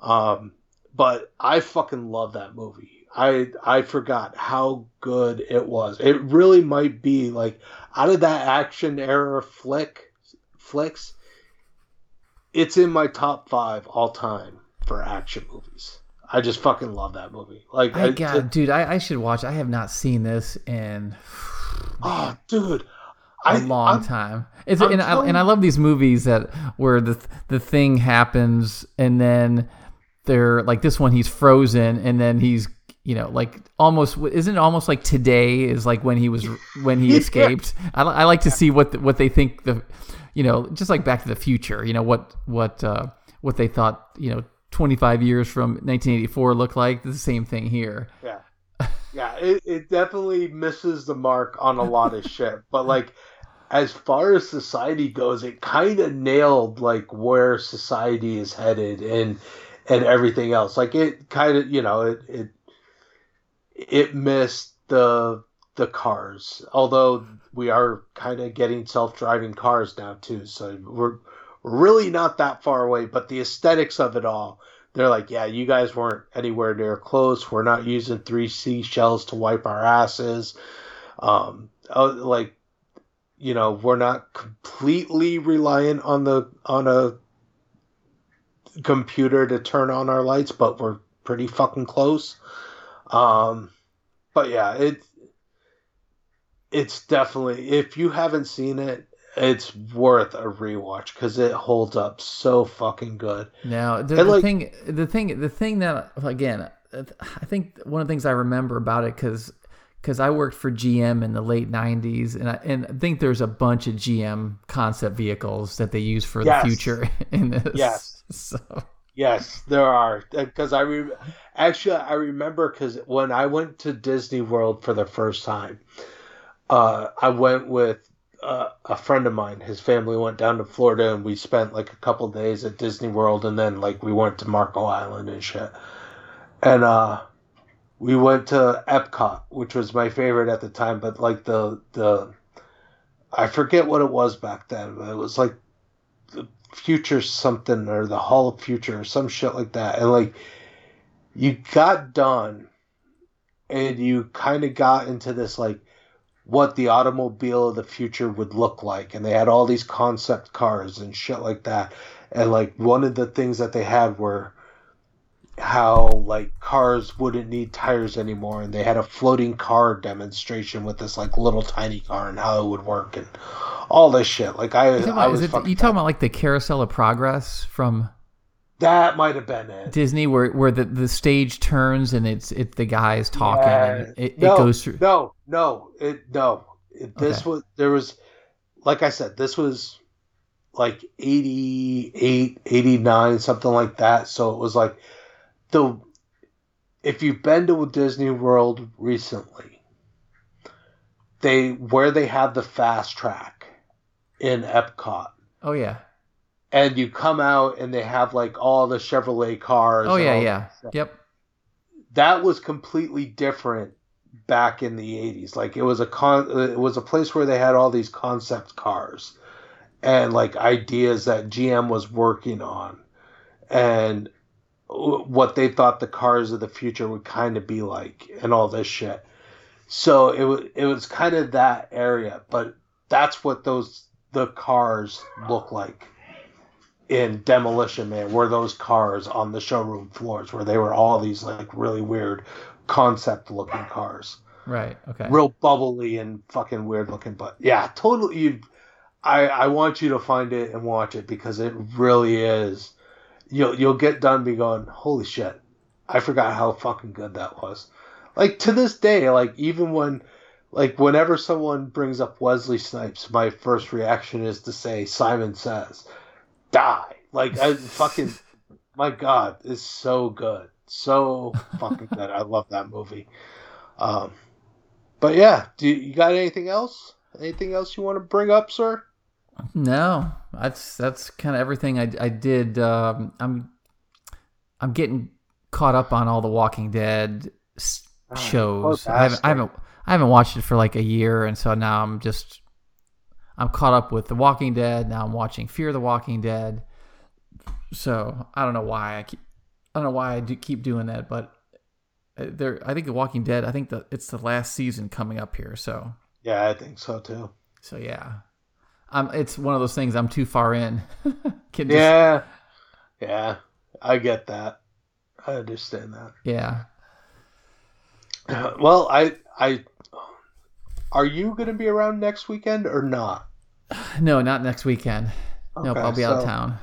Um, but I fucking love that movie. I I forgot how good it was. It really might be like out of that action era flick flicks. It's in my top five all time for action movies. I just fucking love that movie. Like, I got, it, dude, I, I should watch. I have not seen this in. Oh, dude, a I, long I'm, time. It's and I, and I love these movies that where the the thing happens and then they're like this one he's frozen and then he's you know like almost isn't it almost like today is like when he was when he escaped I, I like to see what the, what they think the you know just like back to the future you know what what uh what they thought you know 25 years from 1984 looked like the same thing here yeah yeah it, it definitely misses the mark on a lot of shit but like as far as society goes it kind of nailed like where society is headed and and everything else. Like it kind of, you know, it it it missed the the cars. Although we are kind of getting self-driving cars now too, so we're really not that far away. But the aesthetics of it all, they're like, yeah, you guys weren't anywhere near close. We're not using three seashells to wipe our asses. Um, oh, like, you know, we're not completely reliant on the on a computer to turn on our lights, but we're pretty fucking close. Um, but yeah, it it's definitely if you haven't seen it, it's worth a rewatch because it holds up so fucking good. Now the, the like, thing, the thing, the thing that again, I think one of the things I remember about it because because I worked for GM in the late '90s, and I, and I think there's a bunch of GM concept vehicles that they use for yes. the future in this. Yes. So. Yes, there are because I re- actually I remember because when I went to Disney World for the first time, uh, I went with uh, a friend of mine. His family went down to Florida, and we spent like a couple days at Disney World, and then like we went to Marco Island and shit. And uh, we went to Epcot, which was my favorite at the time, but like the the I forget what it was back then, but it was like the future something or the Hall of Future or some shit like that. And like you got done and you kind of got into this like what the automobile of the future would look like. And they had all these concept cars and shit like that. And like one of the things that they had were how like cars wouldn't need tires anymore. And they had a floating car demonstration with this like little tiny car and how it would work and all this shit. Like I, I was it, you talking about like the Carousel of Progress from that might have been it. Disney, where where the, the stage turns and it's it the guy is talking yeah. and it, no, it goes through. No, no, it no. It, this okay. was there was, like I said, this was like 88, 89, something like that. So it was like the if you've been to Disney World recently, they where they have the fast track in Epcot. Oh yeah. And you come out and they have like all the Chevrolet cars. Oh yeah, yeah. Yep. That was completely different back in the 80s. Like it was a con it was a place where they had all these concept cars. and like ideas that GM was working on and what they thought the cars of the future would kind of be like and all this shit. So it was it was kind of that area, but that's what those the cars look like in Demolition Man. Were those cars on the showroom floors where they were all these like really weird concept looking cars Right. Okay. real bubbly and fucking weird looking. But yeah, totally. You, I I want you to find it and watch it because it really is. You'll you'll get done be going, holy shit, I forgot how fucking good that was. Like to this day, like even when, like whenever someone brings up Wesley Snipes, my first reaction is to say Simon Says, die. Like I fucking, my God, it's so good, so fucking good. I love that movie. Um, but yeah, do you got anything else? Anything else you want to bring up, sir? No, that's that's kind of everything I, I did. Um, I'm I'm getting caught up on all the Walking Dead shows. poor I haven't I haven't I haven't watched it for like a year, and so now I'm just I'm caught up with The Walking Dead. Now I'm watching Fear the Walking Dead. So I don't know why I keep I don't know why I do keep doing that, but uh, there I think The Walking Dead. I think that it's the last season coming up here. So Yeah, I think so too. so yeah, um, it's one of those things. I'm too far in. Just- Yeah, yeah, I get that. I understand that. yeah. Well, I, I, are you going to be around next weekend or not? No, not next weekend. nope, I'll be out of town.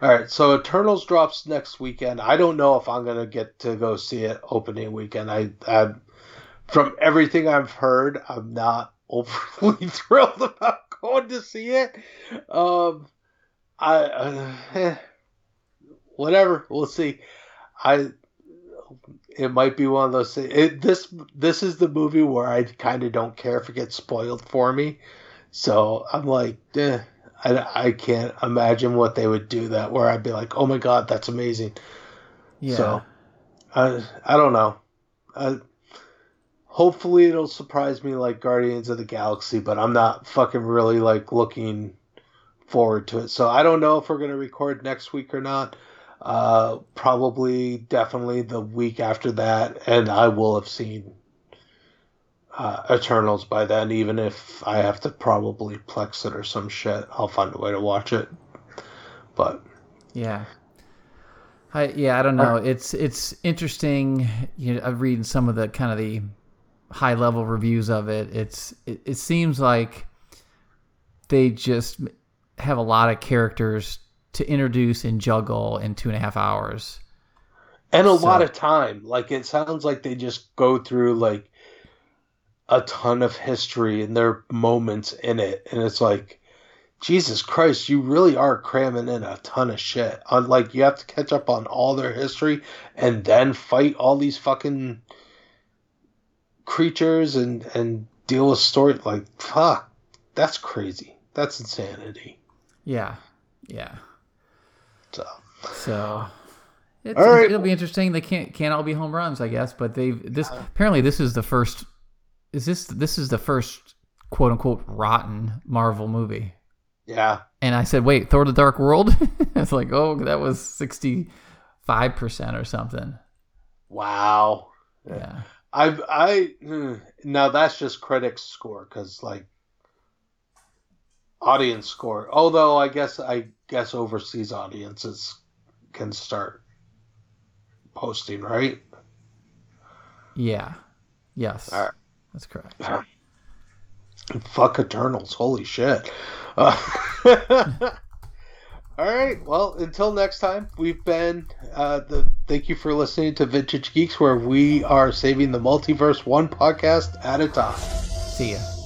All right, so Eternals drops next weekend. I don't know if I'm going to get to go see it opening weekend. I, I, from everything I've heard, I'm not overly thrilled about going to see it. Um, I, uh, eh, whatever, we'll see. I, it might be one of those things. It, this, this is the movie where I kind of don't care if it gets spoiled for me. So I'm like, eh, I, I can't imagine what they would do that where I'd be like, oh my god, that's amazing. Yeah. So I I don't know. I, hopefully it'll surprise me like Guardians of the Galaxy, but I'm not fucking really like looking forward to it. So I don't know if we're gonna record next week or not. Uh, probably definitely the week after that, and I will have seen uh, Eternals by then. Even if I have to probably plex it or some shit, I'll find a way to watch it. But Yeah. I yeah, I don't know. It's it's interesting. You know, I'm reading some of the kind of the high level reviews of it. It's it, it seems like they just have a lot of characters to introduce and juggle in two and a half hours. and a So- lot of time. Like it sounds like they just go through like a ton of history and their moments in it, and it's like, Jesus Christ, you really are cramming in a ton of shit. On like you have to catch up on all their history and then fight all these fucking creatures and and deal with story. Like fuck, that's crazy. That's insanity. Yeah. Yeah. So. So it's, All right. it'll be interesting. They can't can't all be home runs, I guess. But they've this apparently this is the first. Is this this is the first quote unquote rotten Marvel movie? Yeah. And I said, wait, Thor: The Dark World. it's like, oh, that was sixty five percent or something. Wow. Yeah. I I hmm, now that's just critics score because like audience score. Although I guess I guess overseas audiences can start posting, right? Yeah. Yes. Right. That's correct. Fuck Eternals, holy shit! Uh, all right, well, until next time, we've been. Uh, the thank you for listening to Vintage Geeks, where we are saving the multiverse one podcast at a time. See ya.